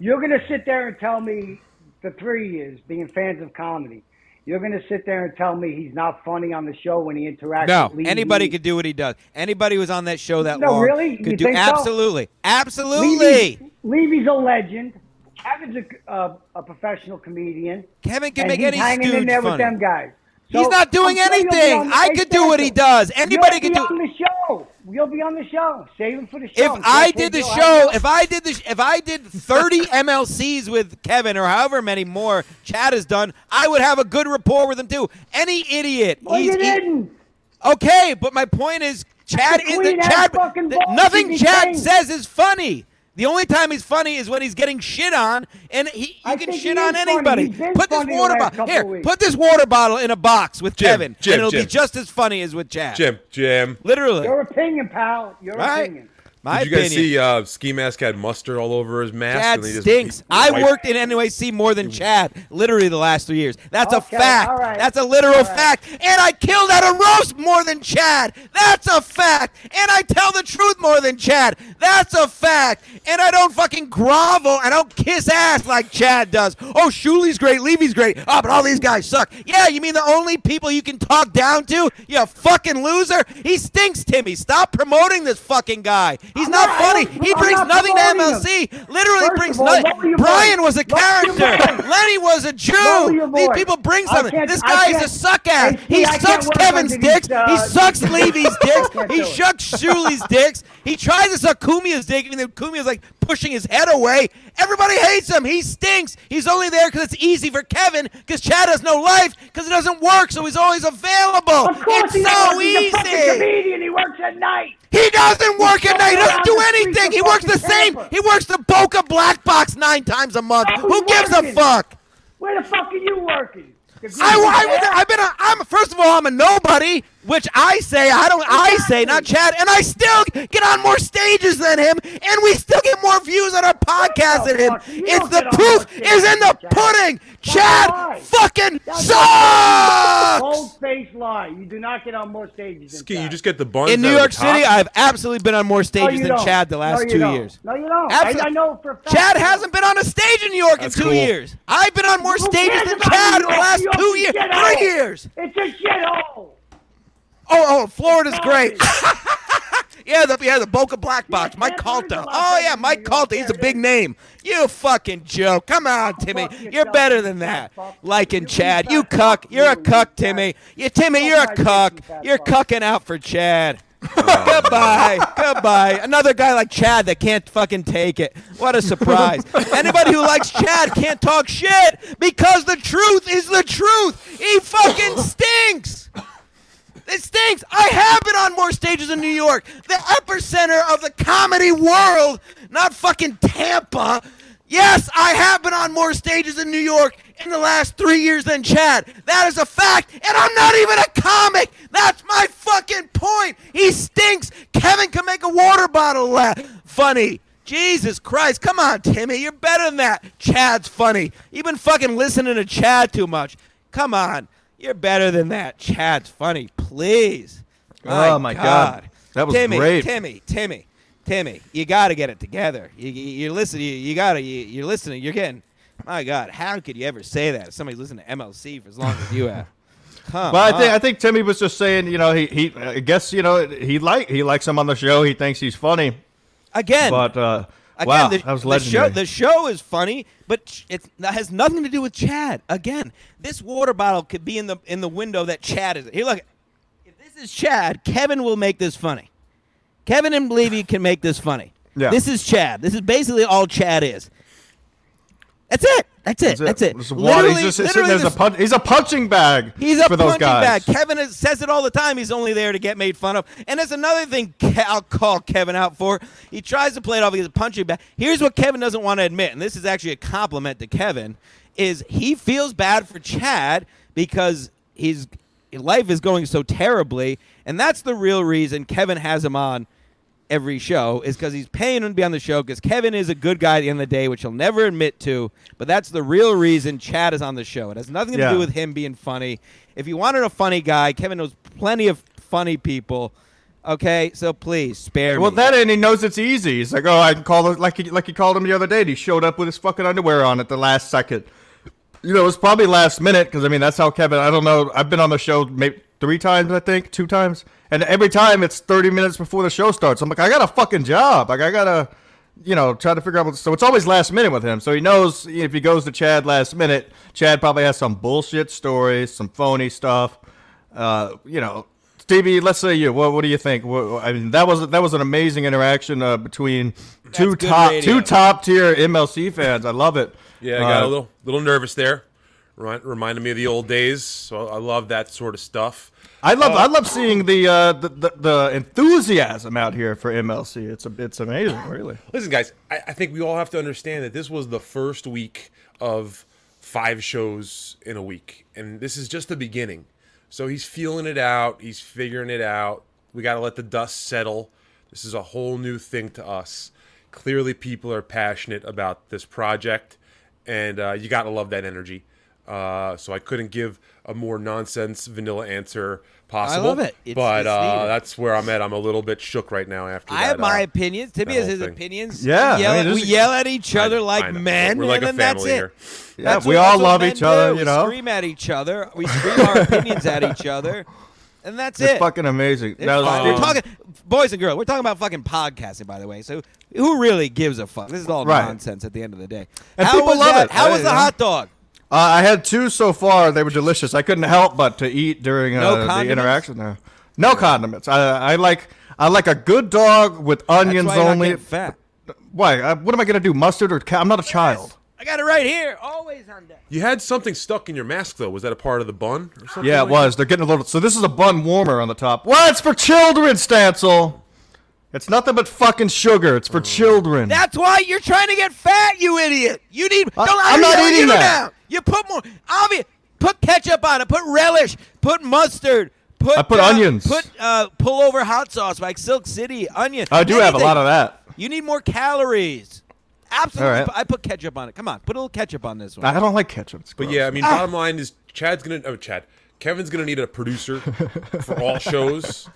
you're going to sit there and tell me the three years being fans of comedy. You're going to sit there and tell me he's not funny on the show when he interacts. No, with Levy. anybody could do what he does. Anybody who's on that show that No, long really? You could do think so? absolutely, absolutely. Levy's, Levy's a legend. Kevin's a, uh, a professional comedian. Kevin can make he's any hanging in there funny. with them guys. He's not doing sure anything. I could do what he does. Anybody could be do. on the show. You'll be on the show. Save him for the show. If I did the show, if I did the, sh- if I did 30 MLCs with Kevin or however many more Chad has done, I would have a good rapport with him too. Any idiot, Well, you didn't. okay. But my point is, Chad is the Chad. fucking th- nothing Chad saying. says is funny. The only time he's funny is when he's getting shit on, and he you I can shit he on anybody. Put this water bottle here. weeks. Put this water bottle in a box with Jim, Kevin, Jim, and it'll be just as funny as with Chad. Jim, Jim. literally. Your opinion, pal. Your Right. opinion. My Did you guys opinion. see uh, Ski Mask had mustard all over his mask? Chad and they just- stinks. he I worked in NYC more than Chad, literally the last three years. That's Okay, a fact. all right. That's a literal All right. fact. And I killed at a roast more than Chad. That's a fact. And I tell the truth more than Chad. That's a fact. And I don't fucking grovel. I don't kiss ass like Chad does. Oh, Shuli's great. Levy's great. Oh, but all these guys suck. Yeah, you mean the only people you can talk down to? You fucking loser. He stinks, Timmy. Stop promoting this fucking guy. He's not funny. He brings nothing to MLC. Literally First brings all, nothing. Brian voice. was a character. Lenny was a Jew. These people bring something. This guy is a suck ass. He see, I can't sucks Kevin's dicks. uh, he sucks Levy's dicks. He sucks Shuli's dicks. He tries to suck Cumia's dick, and then Cumia's like pushing his head away. Everybody hates him. He stinks. He's only there because it's easy for Kevin, because Chad has no life, because it doesn't work, so he's always available. Of course it's he so does. He's a fucking comedian. He works at night. He doesn't work at night. He doesn't do anything. He works the same. He works the Boca Black Box nine times a month. Who he's gives a fuck? Where the fuck are you working? The I, I, I've been. A, I'm first of all, I'm a nobody, which I say. I don't. I say, not Chad, and I still get on more stages than him, and we still get more views on our podcast than him. It's the proof is in the Chad. pudding. That's Chad lie. fucking That's sucks. Cold face lie. You do not get on more stages. than Ski, you just get the buns In New out of York the top. City, I've absolutely been on more stages you than don't. Chad the last no, you two don't. years. No, you don't. Absol- I, I know for a fact. Chad hasn't been on a stage in New York That's in two cool. years. I've been on more Who stages than Chad in the last two years, three years. It's a shithole. Oh, oh, Florida's great. Yeah, the yeah the Boca Black Box, oh, Yeah, Mike Calta. Oh yeah, Mike. Calta. He's a big name. You fucking joke. Come on, Timmy. You're better than that. fuck. Liking Chad. You cuck. You're a cuck, Timmy. You Timmy, you're a cuck. You're cucking out for Chad. Goodbye. Goodbye. Another guy like Chad that can't fucking take it. What a surprise. Anybody who likes Chad can't talk shit because the truth is the truth. He fucking stinks. It stinks. I have been on more stages in New York, the epicenter of the comedy world, not fucking Tampa. Yes, I have been on more stages in New York in the last three years than Chad. That is a fact, and I'm not even a comic. That's my fucking point. He stinks. Kevin can make a water bottle laugh. Funny. Jesus Christ. Come on, Timmy. You're better than that. Chad's funny. You've been fucking listening to Chad too much. Come on. You're better than that. Chad's funny. Please. Oh, my God. That was Timmy, great. Timmy, Timmy, Timmy, you got to get it together. You, you, you're listening. You, you got to. You, you're listening. You're getting. My God, how could you ever say that? If Somebody's listening to MLC for as long as you have. Come Well, I think on. I think Timmy was just saying, you know, he he I guess you know he like he likes him on the show. He thinks he's funny, again. but uh, Again, wow, the, that was the legendary. show, the show is funny, but it has nothing to do with Chad. Again, this water bottle could be in the in the window that Chad is. Here, look. If this is Chad, Kevin will make this funny. Kevin and Levy can make this funny. Yeah. This is Chad. This is basically all Chad is. That's it. That's it. That's it. Water. He's Literally- just literally a he's a punching bag. He's a for those punching guys. bag. Kevin is, says it all the time. He's only there to get made fun of. And there's another thing I'll call Kevin out for. He tries to play it off as a punching bag. Here's what Kevin doesn't want to admit, and this is actually a compliment to Kevin, is he feels bad for Chad because his life is going so terribly, and that's the real reason Kevin has him on every show is because he's paying him to be on the show because Kevin is a good guy at the end of the day, which he'll never admit to. But that's the real reason Chad is on the show. It has nothing to Yeah. do with him being funny. If you wanted a funny guy, Kevin knows plenty of funny people. Okay, so please spare Well, me. Well, that and he knows it's easy. He's like, oh, I can call it like he, like he called him the other day. And he showed up with his fucking underwear on at the last second. You know, it was probably last minute because I mean that's how Kevin. I don't know. I've been on the show maybe three times, I think, two times, and every time it's thirty minutes before the show starts. I'm like, I got a fucking job. Like I gotta, you know, try to figure out. What, so it's always last minute with him. So he knows if he goes to Chad last minute, Chad probably has some bullshit stories, some phony stuff. Uh, you know, Stevie, let's say you. What, what do you think? What, I mean, that was that was an amazing interaction uh, between two top radio. two top tier MLC fans. I love it. Yeah, I got Uh, a little little nervous there. Reminded me of the old days. So I love that sort of stuff. I love I love seeing the, uh, the, the the enthusiasm out here for MLC. It's a, it's amazing, really. Listen, guys, I, I think we all have to understand that this was the first week of five shows in a week, and this is just the beginning. So he's feeling it out. He's figuring it out. We got to let the dust settle. This is a whole new thing to us. Clearly, people are passionate about this project, and uh, you got to love that energy. Uh, so I couldn't give a more nonsense vanilla answer possible. I love it. It's- but it's uh, that's where I'm at. I'm a little bit shook right now after I that. have my uh, opinions. Timmy has his thing. opinions. Yeah, we yell, I mean, at, we yell at each other know, like I men, We're like and a then that's family it. here. Yeah, That's we what- all love each other, do. you know? We scream at each other. We scream our opinions at each other, and that's It's it. fucking amazing. It's Now, fine. we're um, talking, boys and girls. We're talking about fucking podcasting, by the way. So who really gives a fuck? This is all Right. nonsense at the end of the day. And How people was love that? it. How was the you know? hot dog? Uh, I had two so far. They were delicious. I couldn't help but to eat during No uh, the interaction there. No condiments. I, I like I like a good dog with onions That's why you're not only. fat. Why? Uh, what am I gonna do? Mustard or ca- I'm not a child. I got it right here. Always on deck. You had something stuck in your mask, though. Was that a part of the bun or something? Yeah, it like was. They're getting a little. So this is a bun warmer on the top. Well, it's for children, Stancil. It's nothing but fucking sugar. It's for children. That's why you're trying to get fat, you idiot. You need. I- don't I'm not yell at eating you that. now. You put more. Obvious. Put ketchup on it. Put relish. Put mustard. Put. I put uh, onions. Put uh, pull over hot sauce like Silk City onion. I do have a lot of that. You need more calories. Absolutely. All right. I put ketchup on it. Come on, put a little ketchup on this one. I don't like ketchup. But yeah, I Ah. mean, bottom line is Chad's gonna. Oh, Chad, Kevin's gonna need a producer for all shows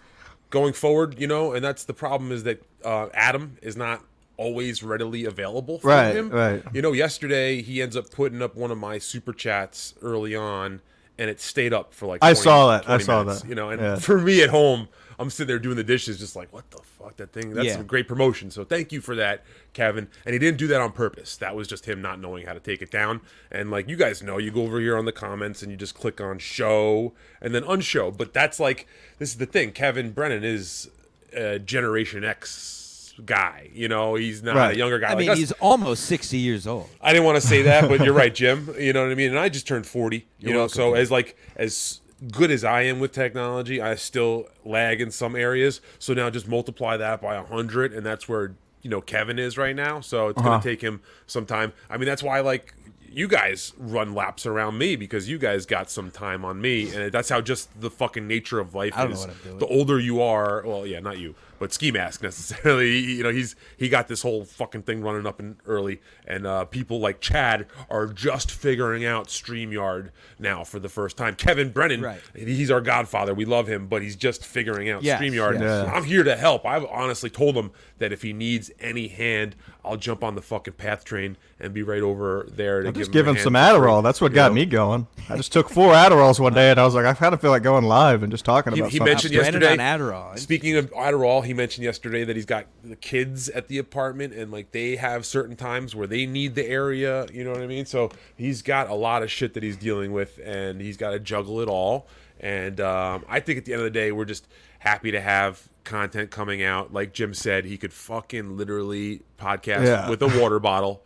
going forward. You know, and that's the problem is that uh, Adam is not always readily available for Right, him. right. You know, yesterday he ends up putting up one of my super chats early on, and it stayed up for like. I saw that. I saw minutes, that. You know, and Yeah. for me at home. I'm sitting there doing the dishes, just like, what the fuck, that thing? That's Yeah. some great promotion. So thank you for that, Kevin. And he didn't do that on purpose. That was just him not knowing how to take it down. And like you guys know, you go over here on the comments and you just click on show and then unshow. But that's like this is the thing. Kevin Brennan is a Generation X guy. You know, he's not Right. a younger guy I like mean, us. he's almost 60 years old. I didn't want to say that, but you're right, Jim. You know what I mean? And I just turned 40. You You're know, welcome, so as like as good as I am with technology, I still lag in some areas. So now just multiply that by 100 and that's where, you know, Kevin is right now. So it's Uh-huh. going to take him some time. I mean, that's why like you guys run laps around me because you guys got some time on me and that's how just the fucking nature of life I don't know is. what I'm doing. The older you are, well, yeah, not you, but Ski Mask necessarily. You know, he's he got this whole fucking thing running up and early, and uh, people like Chad are just figuring out Streamyard now for the first time. Kevin Brennan, Right. he's our godfather. We love him, but he's just figuring out Yes, Streamyard. yes. Yeah. I'm here to help. I've honestly told him that if he needs any hand, I'll jump on the fucking path train and be right over there to I'm give just him a giving some Adderall. That's what you got know? me going. I just took four Adderalls one day, and I was like, I kind of feel like going live and just talking He, about he something. mentioned yesterday. on Adderall. Speaking of Adderall, he mentioned yesterday that he's got the kids at the apartment, and like they have certain times where they need the area. You know what I mean? So he's got a lot of shit that he's dealing with, and he's got to juggle it all. And um, I think at the end of the day, we're just happy to have content coming out. Like Jim said, he could fucking literally podcast Yeah. with a water bottle.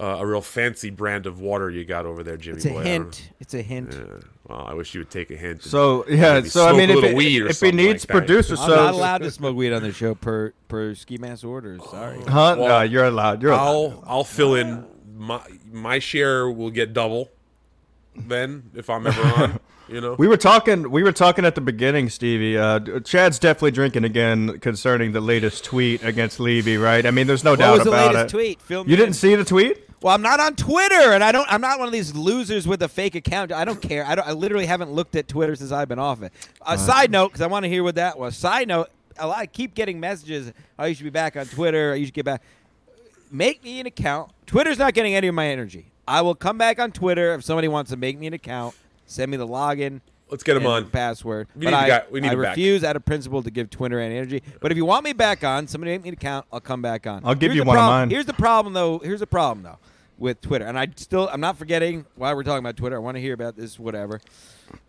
Uh, a real fancy brand of water you got over there, Jimmy It's a boy. Hint. It's a hint. know. Well, I wish you would take a hint. So yeah, so I mean, if, little it- weed or if he something needs like that. producers, I'm not allowed to smoke weed on the show per per ski mask orders. Sorry. Huh? Well, no, you're allowed. You're allowed. I'll I'll fill in my my share will get double then if I'm ever on. You know, We were talking. We were talking at the beginning, Stevie. Uh, Chad's definitely drinking again concerning the latest tweet against Levy, right? I mean, there's no What doubt was the about latest it. tweet? Fill me You didn't in. see the tweet? Well, I'm not on Twitter, and I don't. I'm not one of these losers with a fake account. I don't care. I don't. I literally haven't looked at Twitter since I've been off it. A side note, because I want to hear what that was. Side note, a lot, I keep getting messages. Oh, you should be back on Twitter. You should get back. Make me an account. Twitter's not getting any of my energy. I will come back on Twitter if somebody wants to make me an account. Send me the login. let's get him and on. password. We but need the I, guy- we need I him back. refuse out of principle to give Twitter any energy. But if you want me back on, somebody make me an account. I'll come back on. I'll give Here's you the one of prob- mine. Here's the problem, though. Here's the problem, though, with Twitter. And I still, I'm not forgetting why we're talking about Twitter. I want to hear about this, whatever.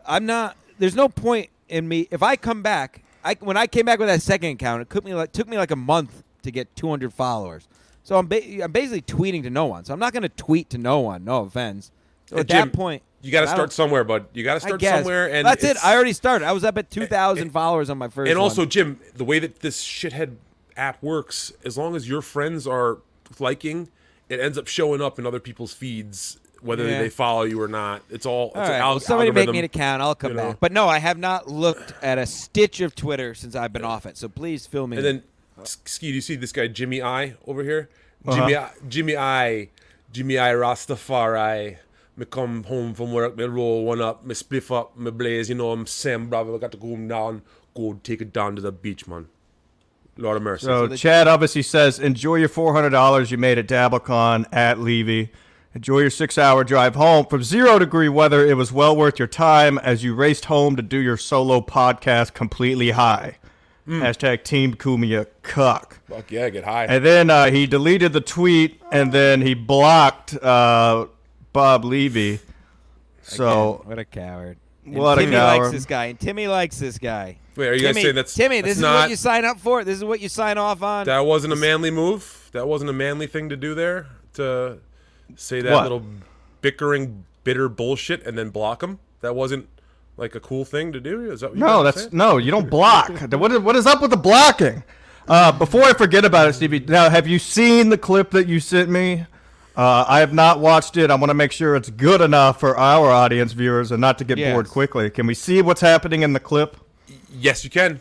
I'm not. There's no point in me if I come back. I when I came back with that second account, it took me like took me like a month to get 200 followers. So I'm ba- I'm basically tweeting to no one. So I'm not going to tweet to no one. No offense. So Uh, at Jim, that point, You got to start somewhere, bud. You got to start somewhere, and that's it. I already started. I was up at 2,000 followers on my first. And one. also, Jim, the way that this shithead app works, as long as your friends are liking, it ends up showing up in other people's feeds, whether Yeah. they follow you or not. It's all. It's All an right, al- well, somebody make me an account. I'll come you know. back. But no, I have not looked at a stitch of Twitter since I've been off it. So please fill me. And then Ski, do you see this guy Jimmy I over here? Uh-huh. Jimmy I, Jimmy I, Jimmy I Rastafari. Me come home from work, me roll one up, me spliff up, me blaze. You know I'm saying, brother. I got to go down, go take it down to the beach, man. Lord of mercy. So Chad obviously says, enjoy your four hundred dollars you made at DabbleCon at Levy. Enjoy your six-hour drive home from zero degree weather. It was well worth your time as you raced home to do your solo podcast completely high. Hashtag Team Cumia cuck. Fuck yeah, get high. And then uh, he deleted the tweet, and then he blocked uh, Bob Levy. So Again, what a coward. And What a Timmy likes coward. this guy, and Timmy likes this guy. Wait, are you guys Timmy, saying that's Timmy? that's This is not, what you sign up for. This is what you sign off on. That wasn't a manly move. That wasn't a manly thing to do there. To say that What? little bickering, bitter bullshit and then block him. That wasn't like a cool thing to do. Is that what you No, guys are that's saying? no. You don't block. what, is, what is up with the blocking? Uh, before I forget about it, Stevie. Now, have you seen the clip that you sent me? Uh, I have not watched it. I want to make sure it's good enough for our audience viewers and not to get Yes. bored quickly. Can we see what's happening in the clip? Yes, you can.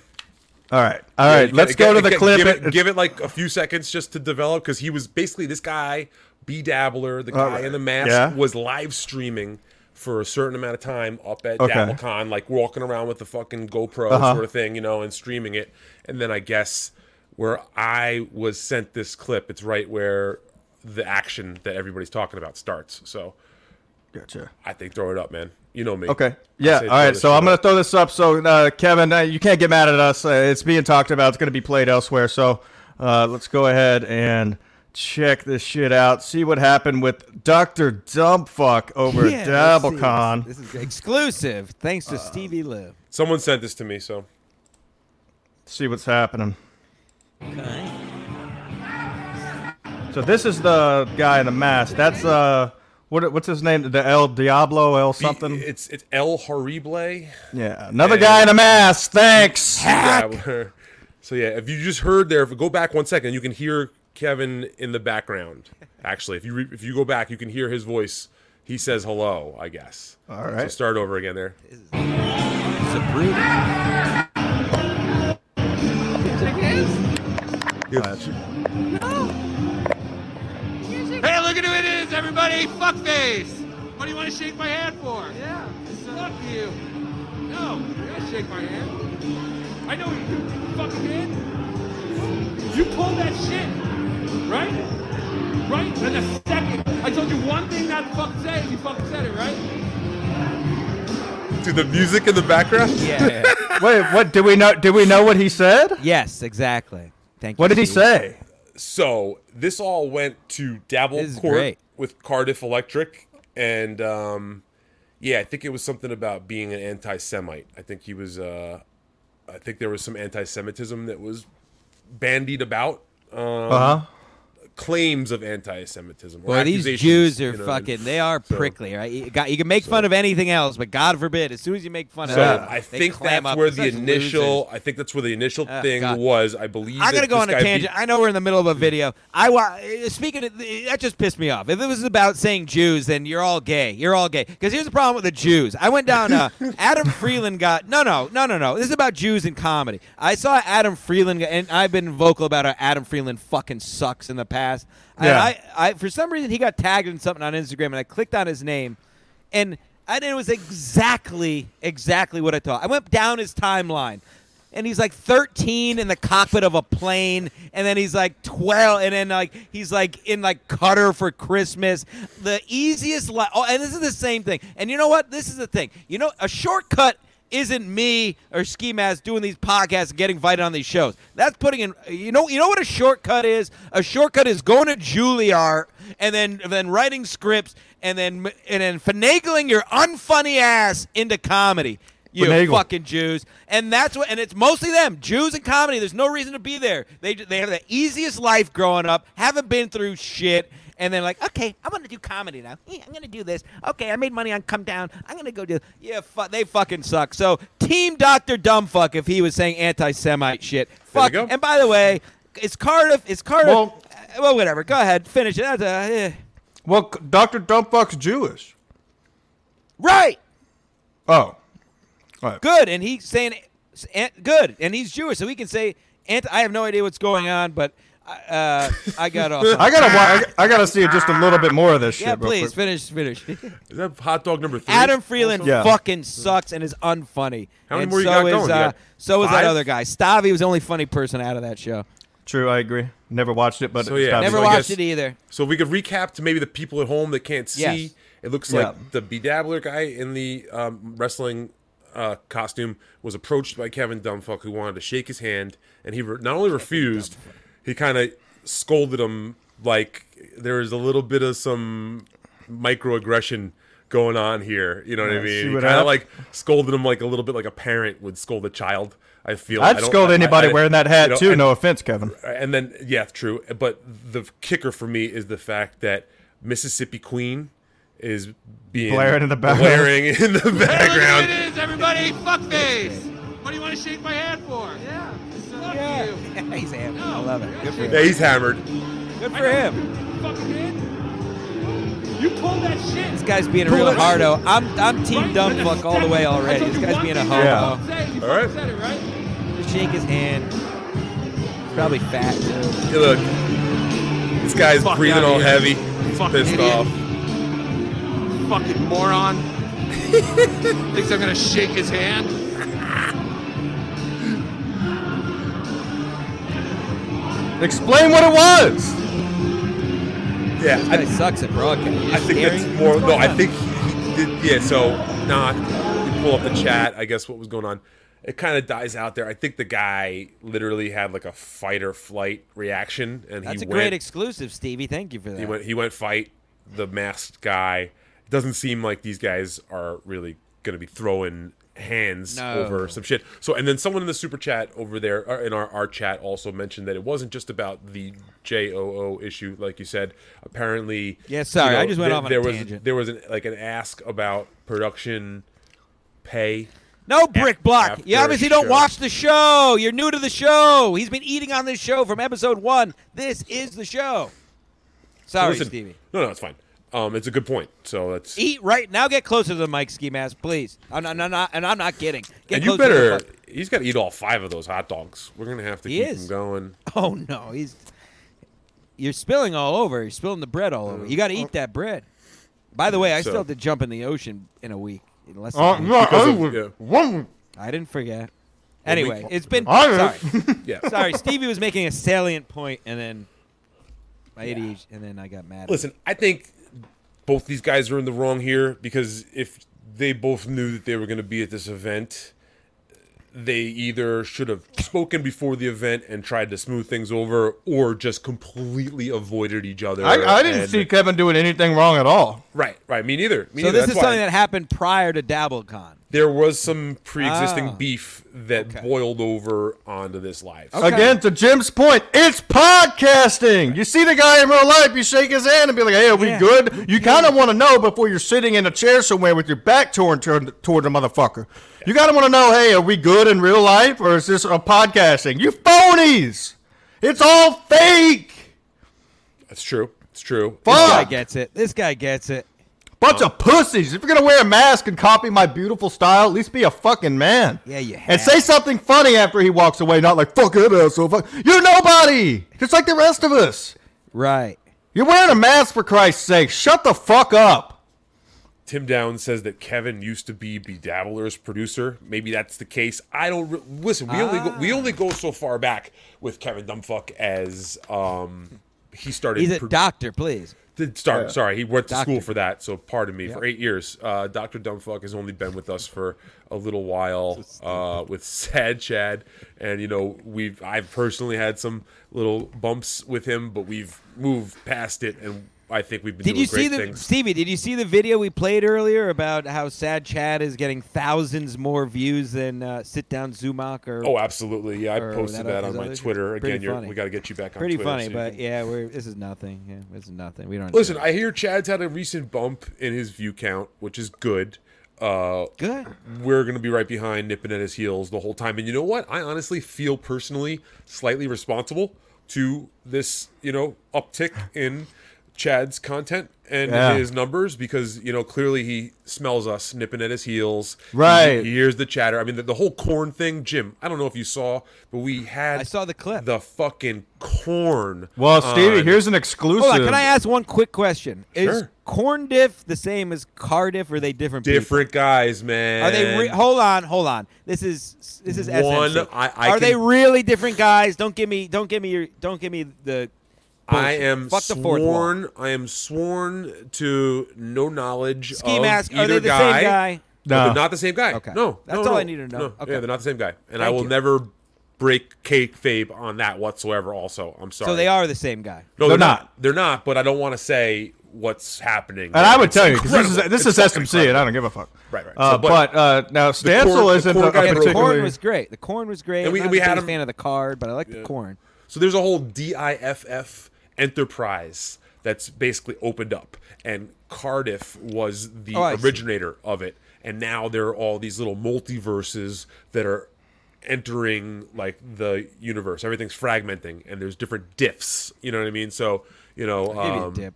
All right, all Yeah, right. you let's gotta- go to the clip. Give it, give it like a few seconds just to develop because he was basically this guy, B Dabbler, the guy right. in the mask, Yeah. was live streaming for a certain amount of time up at Okay. DabbleCon, like walking around with the fucking GoPro Uh-huh. sort of thing, you know, and streaming it. And then I guess where I was sent this clip, it's right where the action that everybody's talking about starts. So Gotcha. I think throw it up, man. You know me. Okay. Yeah. say All throw right. this So I'm going to throw this up. So uh, Kevin, uh, you can't get mad at us. Uh, it's being talked about. It's going to be played elsewhere. So uh, let's go ahead and check this shit out. See what happened with Doctor Dumbfuck over Yeah, at let's. DabbleCon. This is exclusive, thanks to Stevie Lou. Someone sent this to me, so See what's happening. So this is the guy in the mask. That's uh, what what's his name? The El Diablo, El something. It's it's El Horrible. Yeah, another guy in a mask. Thanks. Yeah, so yeah, if you just heard there, if we go back one second, you can hear Kevin in the background. Actually, if you re- if you go back, you can hear his voice. He says hello, I guess. All right. So right. start over again there. It's a brutal. Hey, look at who it is, everybody! Fuckface! What do you want to shake my hand for? Yeah. Fuck you. No, you gotta shake my hand. I know you do. Fucking hand. You pulled that shit, right? Right? And the second I told you one thing not to fucking say, you fucking said it, right? To the music in the background. Yeah. Wait, what? Did we know? Did we know what he said? yes, exactly. Thank you. What did he Steve. say? So this all went to Dabble Court great. with Cardiff Electric, and um, yeah, I think it was something about being an anti-Semite. I think he was. Uh, I think there was some anti-Semitism that was bandied about. Um, Uh huh. Claims of anti-Semitism. Boy, these Jews are you know, and fucking. They are so- prickly, right? You, got, you can make fun of anything else, but God forbid, as soon as you make fun of them, I think that's where the initial. losers. I think that's where the initial Oh, thing God. was. I believe. I'm gonna go on a tangent. beat- I know we're in the middle of a video. I wa- speaking of that just pissed me off. If it was about saying Jews, then you're all gay. You're all gay. Because here's the problem with the Jews. I went down. Uh, Adam Friedland got no, no, no, no, no. This is about Jews in comedy. I saw Adam Friedland, and I've been vocal about how Adam Friedland fucking sucks in the past. And Yeah. I, I, for some reason, he got tagged in something on Instagram, and I clicked on his name, and I it was exactly, exactly what I thought. I went down his timeline. And he's like 13 in the cockpit of a plane. And then he's like 12 and then like he's like in like Cutter for Christmas. The easiest li- oh and this is the same thing. And you know what? This is the thing. You know a shortcut isn't me or Ski Mask doing these podcasts and getting invited on these shows. That's putting in you know you know what a shortcut is? A shortcut is going to Juilliard and then then writing scripts and then and then finagling your unfunny ass into comedy. You Finagle. fucking Jews, and that's what, and it's mostly them, Jews and comedy. There's no reason to be there. They they have the easiest life growing up, haven't been through shit, and then like, okay, I'm gonna do comedy now. Yeah, I'm gonna do this. Okay, I made money on Cum Town. I'm gonna go do. Yeah, fu- they fucking suck. So, Team Doctor Dumbfuck, if he was saying anti-Semite shit, There we fuck. go. And by the way, it's Cardiff. It's Cardiff. Well- uh, well, whatever. Go ahead, finish it. That's a, eh. Well, Doctor Dumbfuck's Jewish. Right. Oh, Right. good and he's saying good and he's jewish so he can say Ant- I have no idea what's going on, but uh, I got off. I gotta, wa- I, I gotta see just a little bit more of this shit. yeah, real please quick. finish, finish. Is that hot dog number three? Adam Friedland Yeah. fucking sucks and is unfunny. How many and more you so got is, going? You Uh, got so is that five? other guy. Stavi was the only funny person out of that show. True, I agree. Never watched it, but So, yeah. Never so I watched guess- it either. So if we could recap to maybe the people at home that can't see. Yes. It looks Yeah. like the bedabbler guy in the um, wrestling uh, costume was approached by Kevin Dumbfuck, who wanted to shake his hand, and he re- not only refused, he kind of scolded him like there was a little bit of some microaggression going on here. You know what I Yeah, see mean? what Kind of like scolded him like a little bit like a parent would scold a child. I feel. I'd I scold I- I- anybody I- wearing that hat you know, too. and- no offense, Kevin. and then yeah, true. But the kicker for me is the fact that Mississippi Queen is being Blaring in the background. blaring in the background. at it is, everybody. Fuckface. What do you want to shake my hand for? Yeah. Fuck you. He's hammered. I love it. Good for Yeah, him. he's hammered. Good for him. You fucking did. You pulled that shit. This guy's being a real hardo. I'm I'm team dumb fuck all the way already. This guy's being a homo. Yeah. All All right. right. Said it, right? Just shake his hand. He's probably fat too. Hey, look, this guy's Fuck breathing all here. heavy, Fucking pissed idiot. off. Fucking moron. Thinks I'm gonna shake his hand. Explain what it was. Yeah, This I, guy sucks at broadcasting. I think that's more. No, I think he, he did. Yeah, so not. we pull up the chat. I guess what was going on. It kind of dies out there. I think the guy literally had like a fight or flight reaction, and That's he a went. great exclusive, Stevie. Thank you for that. He went. He went fight the masked guy. It doesn't seem like these guys are really going to be throwing hands No. over some shit. So, and then someone in the super chat over there uh, in our, our chat also mentioned that it wasn't just about the JOO issue, like you said. Apparently, Yeah, sorry, you I just went there, off on a there was tangent. there was an, like an ask about production pay. No, Brick Block. You obviously don't show. watch the show. You're new to the show. He's been eating on this show from episode one. This is the show. Sorry, Listen- Stevie. No, no, it's fine. Um, it's a good point. So that's Eat right now. Get closer to the mic, ski mask, please. I'm not, I'm not, and I'm not kidding. Get and you closer to the better. fuck- He's got to eat all five of those hot dogs. We're gonna have to He keep is. him going. Oh no, he's. You're spilling all over. You're spilling the bread all over. You got to eat that bread. By the way, I So- still have to jump in the ocean in a week. In less than Uh, a week. no, Because I of- would- yeah. one- I didn't forget. Anyway, it's been. I- Sorry, Yeah. sorry. Stevie was making a salient point, and then my ADHD, and then I got mad. Listen, I think both these guys are in the wrong here because if they both knew that they were going to be at this event, they either should have spoken before the event and tried to smooth things over, or just completely avoided each other. I, I didn't and- see Kevin doing anything wrong at all. Right, right. Me neither. Me so neither. this That's is why something that happened prior to DabbleCon. There was some pre-existing Ah. beef that Okay. boiled over onto this live. Okay. Again, to Jim's point, it's podcasting. You see the guy in real life, you shake his hand and be like, "Hey, are we Yeah. good?" You kind of want to know before you're sitting in a chair somewhere with your back toward toward, toward the motherfucker. You got to want to know, "Hey, are we good in real life, or is this a podcasting?" You phonies! It's all fake. That's true. It's true. This guy gets it. This guy gets it. Bunch of pussies. If you're gonna wear a mask and copy my beautiful style, at least be a fucking man. Yeah, you And say something funny after he walks away, not like fuck it, asshole. Fuck. You're nobody. Just like the rest of us. Right. You're wearing a mask for Christ's sake. Shut the fuck up. Tim Downs says that Kevin used to be Bedabbler's producer. Maybe that's the case. I don't re- listen. We only go, we only go so far back with Kevin Dumbfuck as um he started. He's a pro- doctor, please. did start. Sorry, he went to Doctor. school for that. So pardon me. For eight years, uh, Doctor Dumbfuck has only been with us for a little while uh, with Sad Chad, and you know we've I've personally had some little bumps with him, but we've moved past it, and I think we've been Did doing you see the things. Stevie? Did you see the video we played earlier about how Sad Chad is getting thousands more views than uh, Sit Down Zumach or Oh, absolutely. Yeah, I posted that that on my other- Twitter. Again, we got to get you back on pretty Twitter. funny, so but can- yeah, we're this is nothing. Yeah, this is nothing. We don't Listen, I hear Chad's had a recent bump in his view count, which is good. Uh, good. we're going to be right behind, nipping at his heels the whole time. And you know what? I honestly feel personally slightly responsible to this, you know, uptick in Chad's content and Yeah. his numbers because you know clearly he smells us nipping at his heels. Right. He, hears the chatter. I mean, the, the whole corn thing, Jim. I don't know if you saw, but we had I saw the clip. the fucking corn. Well, uh, Stevie, on- here's an exclusive. Hold on, can I ask one quick question? Is Sure. corn diff the same as Cardiff, or are they different? people? different guys, man. Are they? Re- hold on, hold on. This is this is One, SMC. I- I are they really different guys? Don't give me, don't give me your, don't give me the. I am Fuck the fourth wall. sworn. I am sworn to no knowledge Ski of mask. either Are they the guy. same guy? No, No. they're not the same guy. Okay. No, That's no, all no. I need to know. No. Okay. Yeah, they're not the same guy, and I Thank will you. never break kayfabe on that whatsoever. Also, I'm sorry. So they are the same guy. No, They're they're, not. not. They're not. But I don't want to say what's happening. And I would It's tell you because this is incredible. this It's is fucking SMC, and I don't give a fuck. Right, right. Uh, So, but uh, now Stancil corn- the isn't corn a guy Yeah, the particularly. corn was great. The corn was great. And we- I'm not we the had biggest him- fan of the card, but I like the corn. So there's a whole DIFF enterprise that's basically opened up, and Cardiff was the Oh, I see. originator of it. And now there are all these little multiverses that are entering like the universe. Everything's fragmenting, and there's different diffs. You know what I mean? So you know, I'll you um, dip.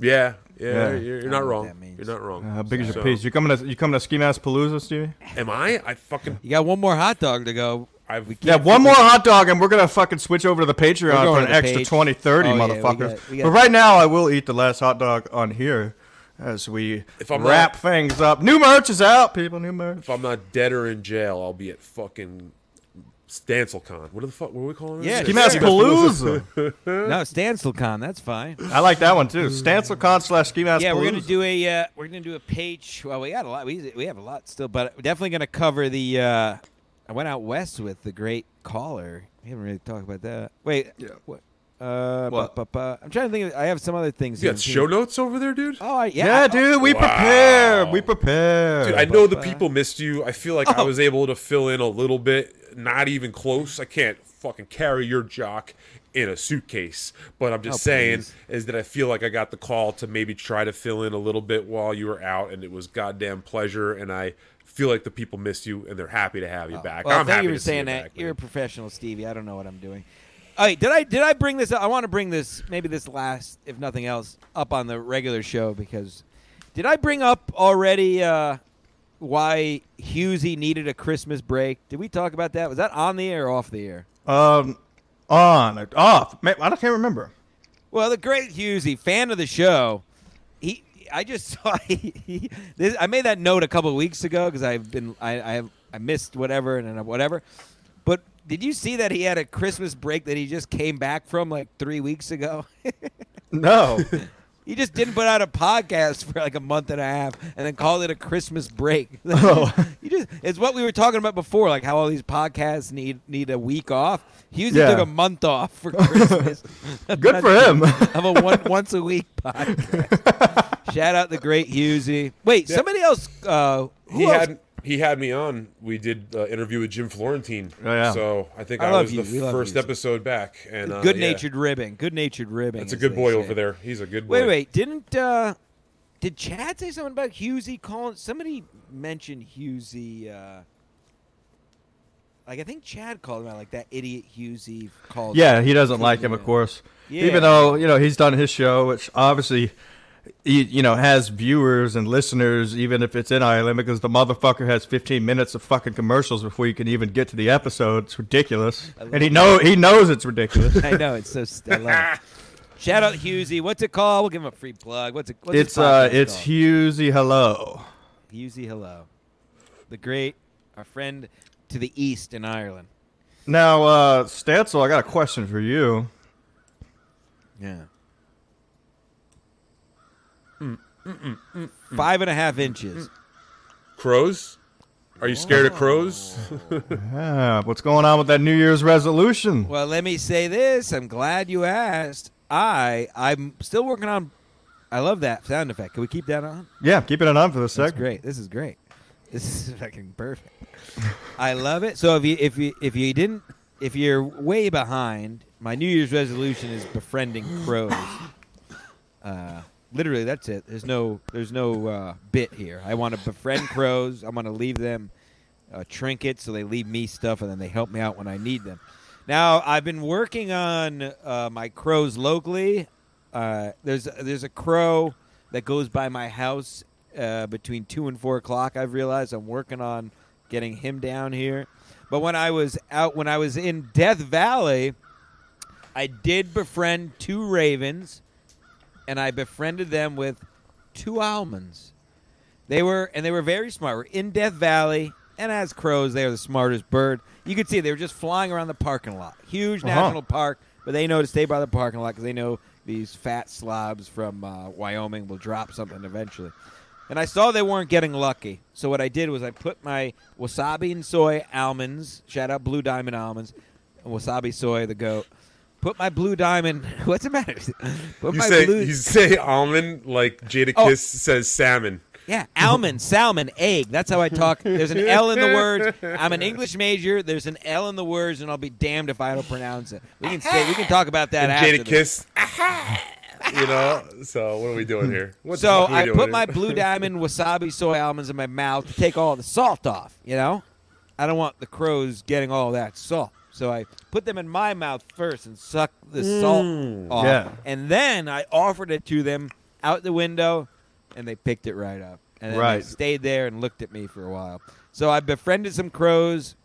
yeah, yeah, Yeah. You're, you're I don't not wrong. You're not wrong. How big is your So- piece? You coming to you coming to Ski Mask Palooza, Stevie? Am I? I fucking. You got one more hot dog to go. I've We Yeah, one more hot dog, and we're gonna fucking switch over to the Patreon for an extra page. 20, 30 Oh, yeah, we motherfuckers. got- we got- but right now, I will eat the last hot dog on here as we If I'm wrap not- things up. New merch is out, people. New merch. If I'm not dead or in jail, I'll be at fucking StancelCon. What the fuck? What are we calling it? Yeah, Ski Mask Palooza. No, StancelCon. That's fine. I like that one too. StancelCon slash Ski Mask Yeah, we're gonna do a uh, we're gonna do a page. Well, we got a lot. We we have a lot still, but definitely gonna cover the. Uh, I went out west with the great caller. We haven't really talked about that. Wait, Yeah. what? Uh, What? bu- bu- bu- I'm trying to think. Of, I have some other things. You got too. show notes over there, dude? Oh, I- yeah. Yeah, dude, we Wow. prepare. We prepare. Dude, I know the but- people missed you. I feel like I Oh. was able to fill in a little bit, not even close. I can't fucking carry your jock in a suitcase, but I'm just Oh, saying please. is that I feel like I got the call to maybe try to fill in a little bit while you were out, and it was goddamn pleasure. And I feel like the people missed you, and they're happy to have you back. Oh, Well, I'm thank happy you to for see saying you that. back, You're a professional, Stevie. I don't know what I'm doing. All right, did I did I bring this? up? I want to bring this maybe this last, if nothing else, up on the regular show because did I bring up already uh, why Husey needed a Christmas break? Did we talk about that? Was that on the air or off the air? Um, on off. I don't- can't remember. Well, the great Husey, fan of the show, he. I just saw. He, he, this, I made that note a couple of weeks ago because I've been. I, I have. I missed whatever and then whatever. But did you see that he had a Christmas break that he just came back from like three weeks ago? No. he just didn't put out a podcast for like a month and a half and then called it a Christmas break. Oh. you just it's what we were talking about before, like how all these podcasts need need a week off. Husey Yeah. took a month off for Christmas. Good for him. of a one once a week podcast. Shout out the great Husey. Wait, somebody else. Uh, who He else? had he had me on. We did uh, interview with Jim Florentine. Oh, yeah. So I think I I, love was you. the We first you. episode back, and uh, good yeah. natured ribbing. Good natured ribbing. That's a good boy say. over there. He's a good boy. Wait, wait. Didn't uh, did Chad say something about Husey calling? Somebody mentioned Husey. Uh, like I think Chad called him out, like that idiot Husey called. yeah, he doesn't like him, of course. Yeah. Even though you know he's done his show, which obviously. He, you know, has viewers and listeners, even if it's in Ireland, because the motherfucker has 15 minutes of fucking commercials before you can even get to the episode. It's ridiculous, and he know he knows it's ridiculous. I know it's so. St- I love it. Shout out Husey. What's it called? We'll give him a free plug. What's it? What's it's uh, it's called? Husey. Hello. Husey. Hello, the great, our friend to the east in Ireland. Now, uh, Stancil, I got a question for you. Yeah. Five and a half inches. Crows? Are you scared of crows? Yeah, what's going on with that New Year's resolution? Well, let me say this. I'm glad you asked. I I'm still working on. I love that sound effect. Can we keep that on? Yeah, keeping it on for the That's great. This is great. This is fucking perfect. I love it. So if you if you if you didn't if you're way behind, my New Year's resolution is befriending crows. Uh, literally, that's it. There's no there's no uh, bit here. I want to befriend crows. I want to leave them uh, trinkets so they leave me stuff and then they help me out when I need them. Now I've been working on uh, my crows locally. Uh, there's there's a crow that goes by my house uh, between two and four o'clock. I've realized I'm working on getting him down here. But when I was out, when I was in Death Valley, I did befriend two ravens, and I befriended them with two almonds. They were and they were very smart. We're in Death Valley, and as crows, they are the smartest bird. You could see they were just flying around the parking lot. Huge Uh-huh. national park, but they know to stay by the parking lot because they know these fat slobs from uh, Wyoming will drop something eventually. And I saw they weren't getting lucky, so what I did was I put my wasabi and soy almonds. Shout out Blue Diamond almonds, and wasabi soy the goat. Put my blue diamond. What's the matter? Put You my say blue. you say almond like Jada Oh. Kiss says salmon. Yeah, almond, salmon, egg. That's how I talk. There's an L in the words. I'm an English major. There's an L in the words, and I'll be damned if I don't pronounce it. We can say we can talk about that And after. Kiss. you know. So what are we doing here? What So I put here? my blue diamond wasabi soy almonds in my mouth to take all the salt off. You know, I don't want the crows getting all that salt. So I put them in my mouth first and sucked the mm. salt off. Yeah. And then I offered it to them out the window, and they picked it right up. And then Right. they stayed there and looked at me for a while. So I befriended some crows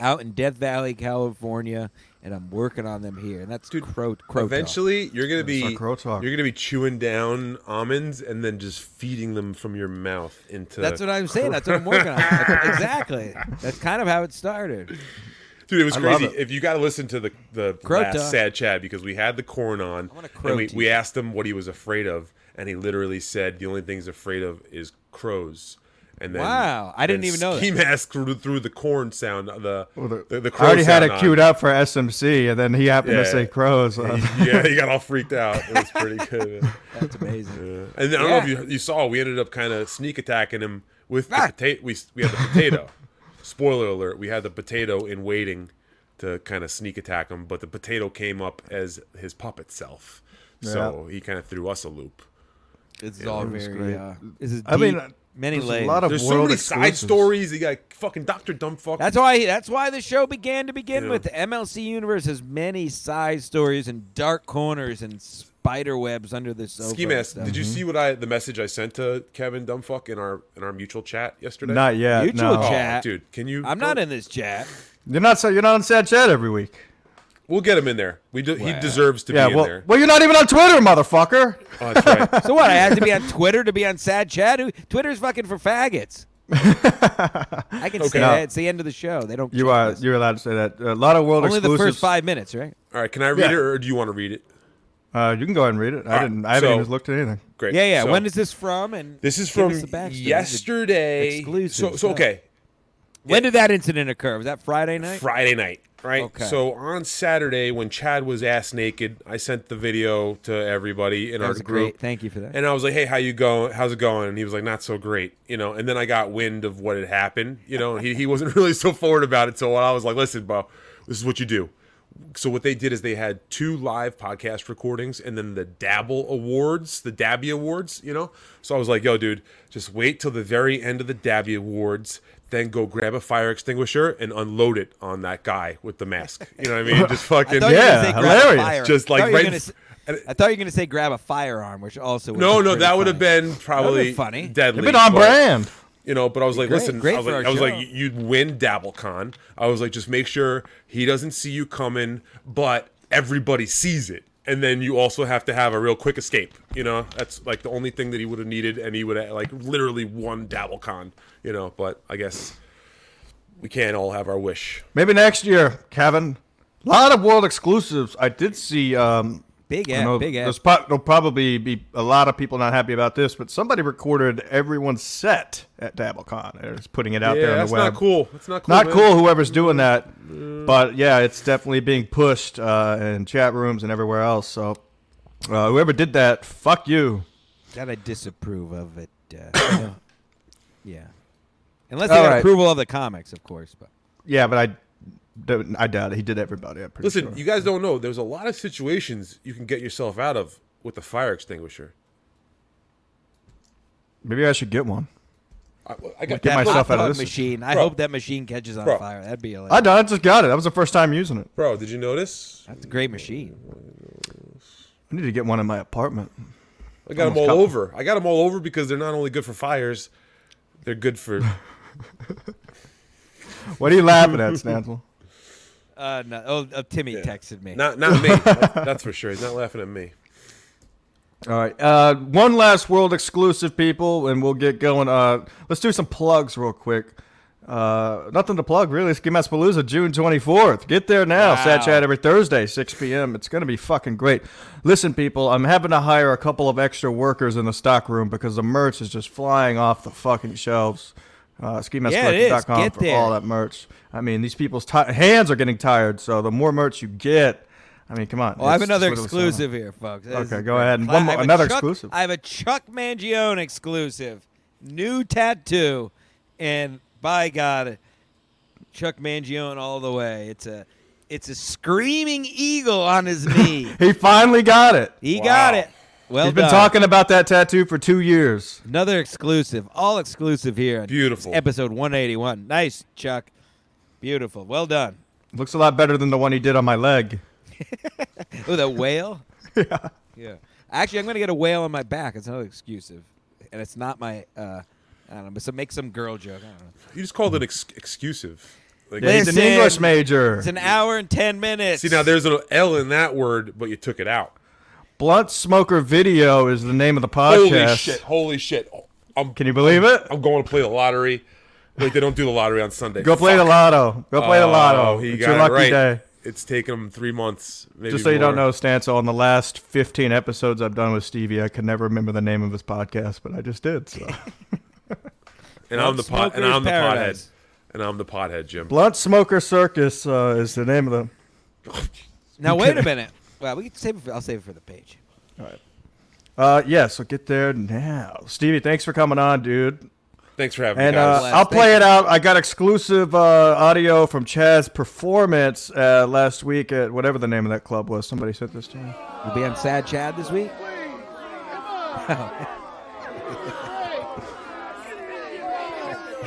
out in Death Valley, California, and I'm working on them here. And that's Dude, crow, crow talk. Eventually, you're gonna That's our be crow talk. you're gonna be chewing down almonds and then just feeding them from your mouth into. That's what I'm saying. That's what I'm working on. That's- exactly. That's kind of how it started. Dude, it was I crazy. it. If you got to listen to the the Crow last talk. sad Chad because we had the corn on, I want a crow and we, we asked him what he was afraid of, and he literally said the only thing he's afraid of is crows. And then Wow, I didn't then even know that. Ski mask through, through the corn sound, the Well, the- the, the I crow already had it on. queued up for SMC, and then he happened Yeah. to say crows. Uh, yeah, he got all freaked out. It was pretty good. That's amazing. Yeah. And then, I don't know if you, you saw, we ended up kind of sneak attacking him with the Ah. potato. We we had the potato. Spoiler alert: we had the potato in waiting to kind of sneak attack him, but the potato came up as his puppet self. So he kind of threw us a loop. It's Yeah, all it very. great. Uh, this is I mean, many there's a lot of There's so world many side stories. You got fucking Doctor Dumbfuck. That's why. That's why the show began to begin Yeah. with. The MLC universe has many side stories and dark corners and spider webs under the sofa. Ski mask. stuff. Did you mm-hmm. see what I the message I sent to Kevin Dumbfuck in our in our mutual chat yesterday? Not yet. Mutual no. Oh, chat. dude, can you? I'm go- not in this chat. You're not. so- You're not on Sad Chat every week. We'll get him in there. We do, he deserves to yeah. be in Well, there. well, you're not even on Twitter, motherfucker. Oh, that's right. So what? I have to be on Twitter to be on Sad Chat. Twitter's fucking for faggots. I can say Okay. that. It's the end of the show. They don't. You are. this. You're allowed to say that. A lot of world only the first five minutes, right? All right, can I read Yeah. it or do you want to read it? Uh, you can go ahead and read it. I right, didn't. I haven't so- even looked at anything. Great. Yeah, yeah. So- when is this from? And This is give from us the backstory. yesterday. Exclusive So, so stuff. okay, When did that incident occur? Was that Friday night? Friday night, right? Okay. So on Saturday, when Chad was ass naked, I sent the video to everybody in That our was group, great. Thank you for that. and I was like, "Hey, how you going? How's it going?" And he was like, "Not so great," you know. And then I got wind of what had happened. You know, he he wasn't really so forward about it. So I was like, "Listen, bro, this is what you do." So what they did is they had two live podcast recordings and then the Dabble Awards, the Dabby Awards, you know. So I was like, "Yo, dude, just wait till the very end of the Dabby Awards." Then go grab a fire extinguisher and unload it on that guy with the mask. You know what I mean? Just fucking I thought you were Yeah, gonna say grab a hilarious. Just, like, thought you were right gonna in s- f- I thought you were going to say grab a firearm, which also would No, be no, pretty that would have been probably funny. deadly. You've been on but- brand. You know, but I was like, Great, listen, great I was like, I was like, you'd win DabbleCon. I was like, just make sure he doesn't see you coming, but everybody sees it. And then you also have to have a real quick escape. You know, that's like the only thing that he would have needed, and he would have like literally won DabbleCon. You know, but I guess we can't all have our wish. Maybe next year, Kevin. A lot of world exclusives. I did see. Um, Big I app, big app. There's, pro- there'll probably be a lot of people not happy about this, but somebody recorded everyone's set at DabbleCon. They're just putting it out yeah, there on that's the web. not cool. That's not cool. Not man. cool. Whoever's doing that, but yeah, it's definitely being pushed uh, in chat rooms and everywhere else. So uh, whoever did that, fuck you. That I disapprove of it. Uh, yeah. Unless they All got right. approval of the comics, of course. But Yeah, but I, don't- I doubt it. He did everybody. I'm pretty Listen, sure. you guys don't know. There's a lot of situations you can get yourself out of with a fire extinguisher. Maybe I should get one. I, I got Get that myself out of dog this. machine. I Bro. hope that machine catches on Bro. fire. That'd be hilarious. I, done- I just got it. That was the first time using it. Bro, did you notice? That's a great machine. I need to get one in my apartment. I got them all cut- over. I got them all over because they're not only good for fires, they're good for. What are you laughing at, Stansel? Uh, no, oh, uh, Timmy texted me. Not not me. That's for sure. He's not laughing at me. All right. Uh, one last world exclusive, people, and we'll get going. Uh, let's do some plugs real quick. Uh, nothing to plug, really. It's Game Palooza, June 24th. Get there now. Sad Wow. Chat every Thursday, 6 p.m. It's going to be fucking great. Listen, people, I'm having to hire a couple of extra workers in the stock room because the merch is just flying off the fucking shelves. Uh, Yeah, it is. SkiMaskCollective.com Get for there. all that merch. I mean, these people's ti hands are getting tired, so the more merch you get, I mean, come on. Well, I have another exclusive here, folks. This Okay, go ahead. And Cla- one more- another Chuck- exclusive. I have a Chuck Mangione exclusive, new tattoo, and by God, Chuck Mangione all the way. It's a, it's a screaming eagle on his knee. He finally got it. he got it. Well He's been done. talking about that tattoo for two years. Another exclusive, all exclusive here. on Beautiful. Episode 181. Nice, Chuck. Beautiful. Well done. Looks a lot better than the one he did on my leg. Oh, that whale? yeah. Yeah. Actually, I'm going to get a whale on my back. It's another exclusive. And it's not my, uh, I don't know, but so make some girl joke. I don't know. You just called it ex- exclusive. Like, Yeah, he's an Listen, English major. It's an hour and 10 minutes. see now, there's an L in that word, but you took it out. Blunt Smoker Video is the name of the podcast. Holy shit! Holy shit! I'm Can you believe it? I'm going to play the lottery. Wait, they don't do the lottery on Sunday. Go play the lotto. Go play the Oh, lotto. He it's got your it lucky right. day. It's taken him three months. Maybe Just so you don't more. know, Stancil, on the last 15 episodes I've done with Stevie, I can never remember the name of his podcast, but I just did. So. And I'm the pot. And I'm the pothead. Paradise. And I'm the pothead, Jim. Blunt Smoker Circus uh, is the name of the. Now, wait a minute. Well, we can save it for, I'll save it for the page. All right. Uh, yeah, so get there now. Stevie, thanks for coming on, dude. Thanks for having And me, guys. uh, I'll Thank play you. it out. I got exclusive uh, audio from Chaz's performance uh, last week at whatever the name of that club was. Somebody sent this to me. We'll be on Sad Chad this week.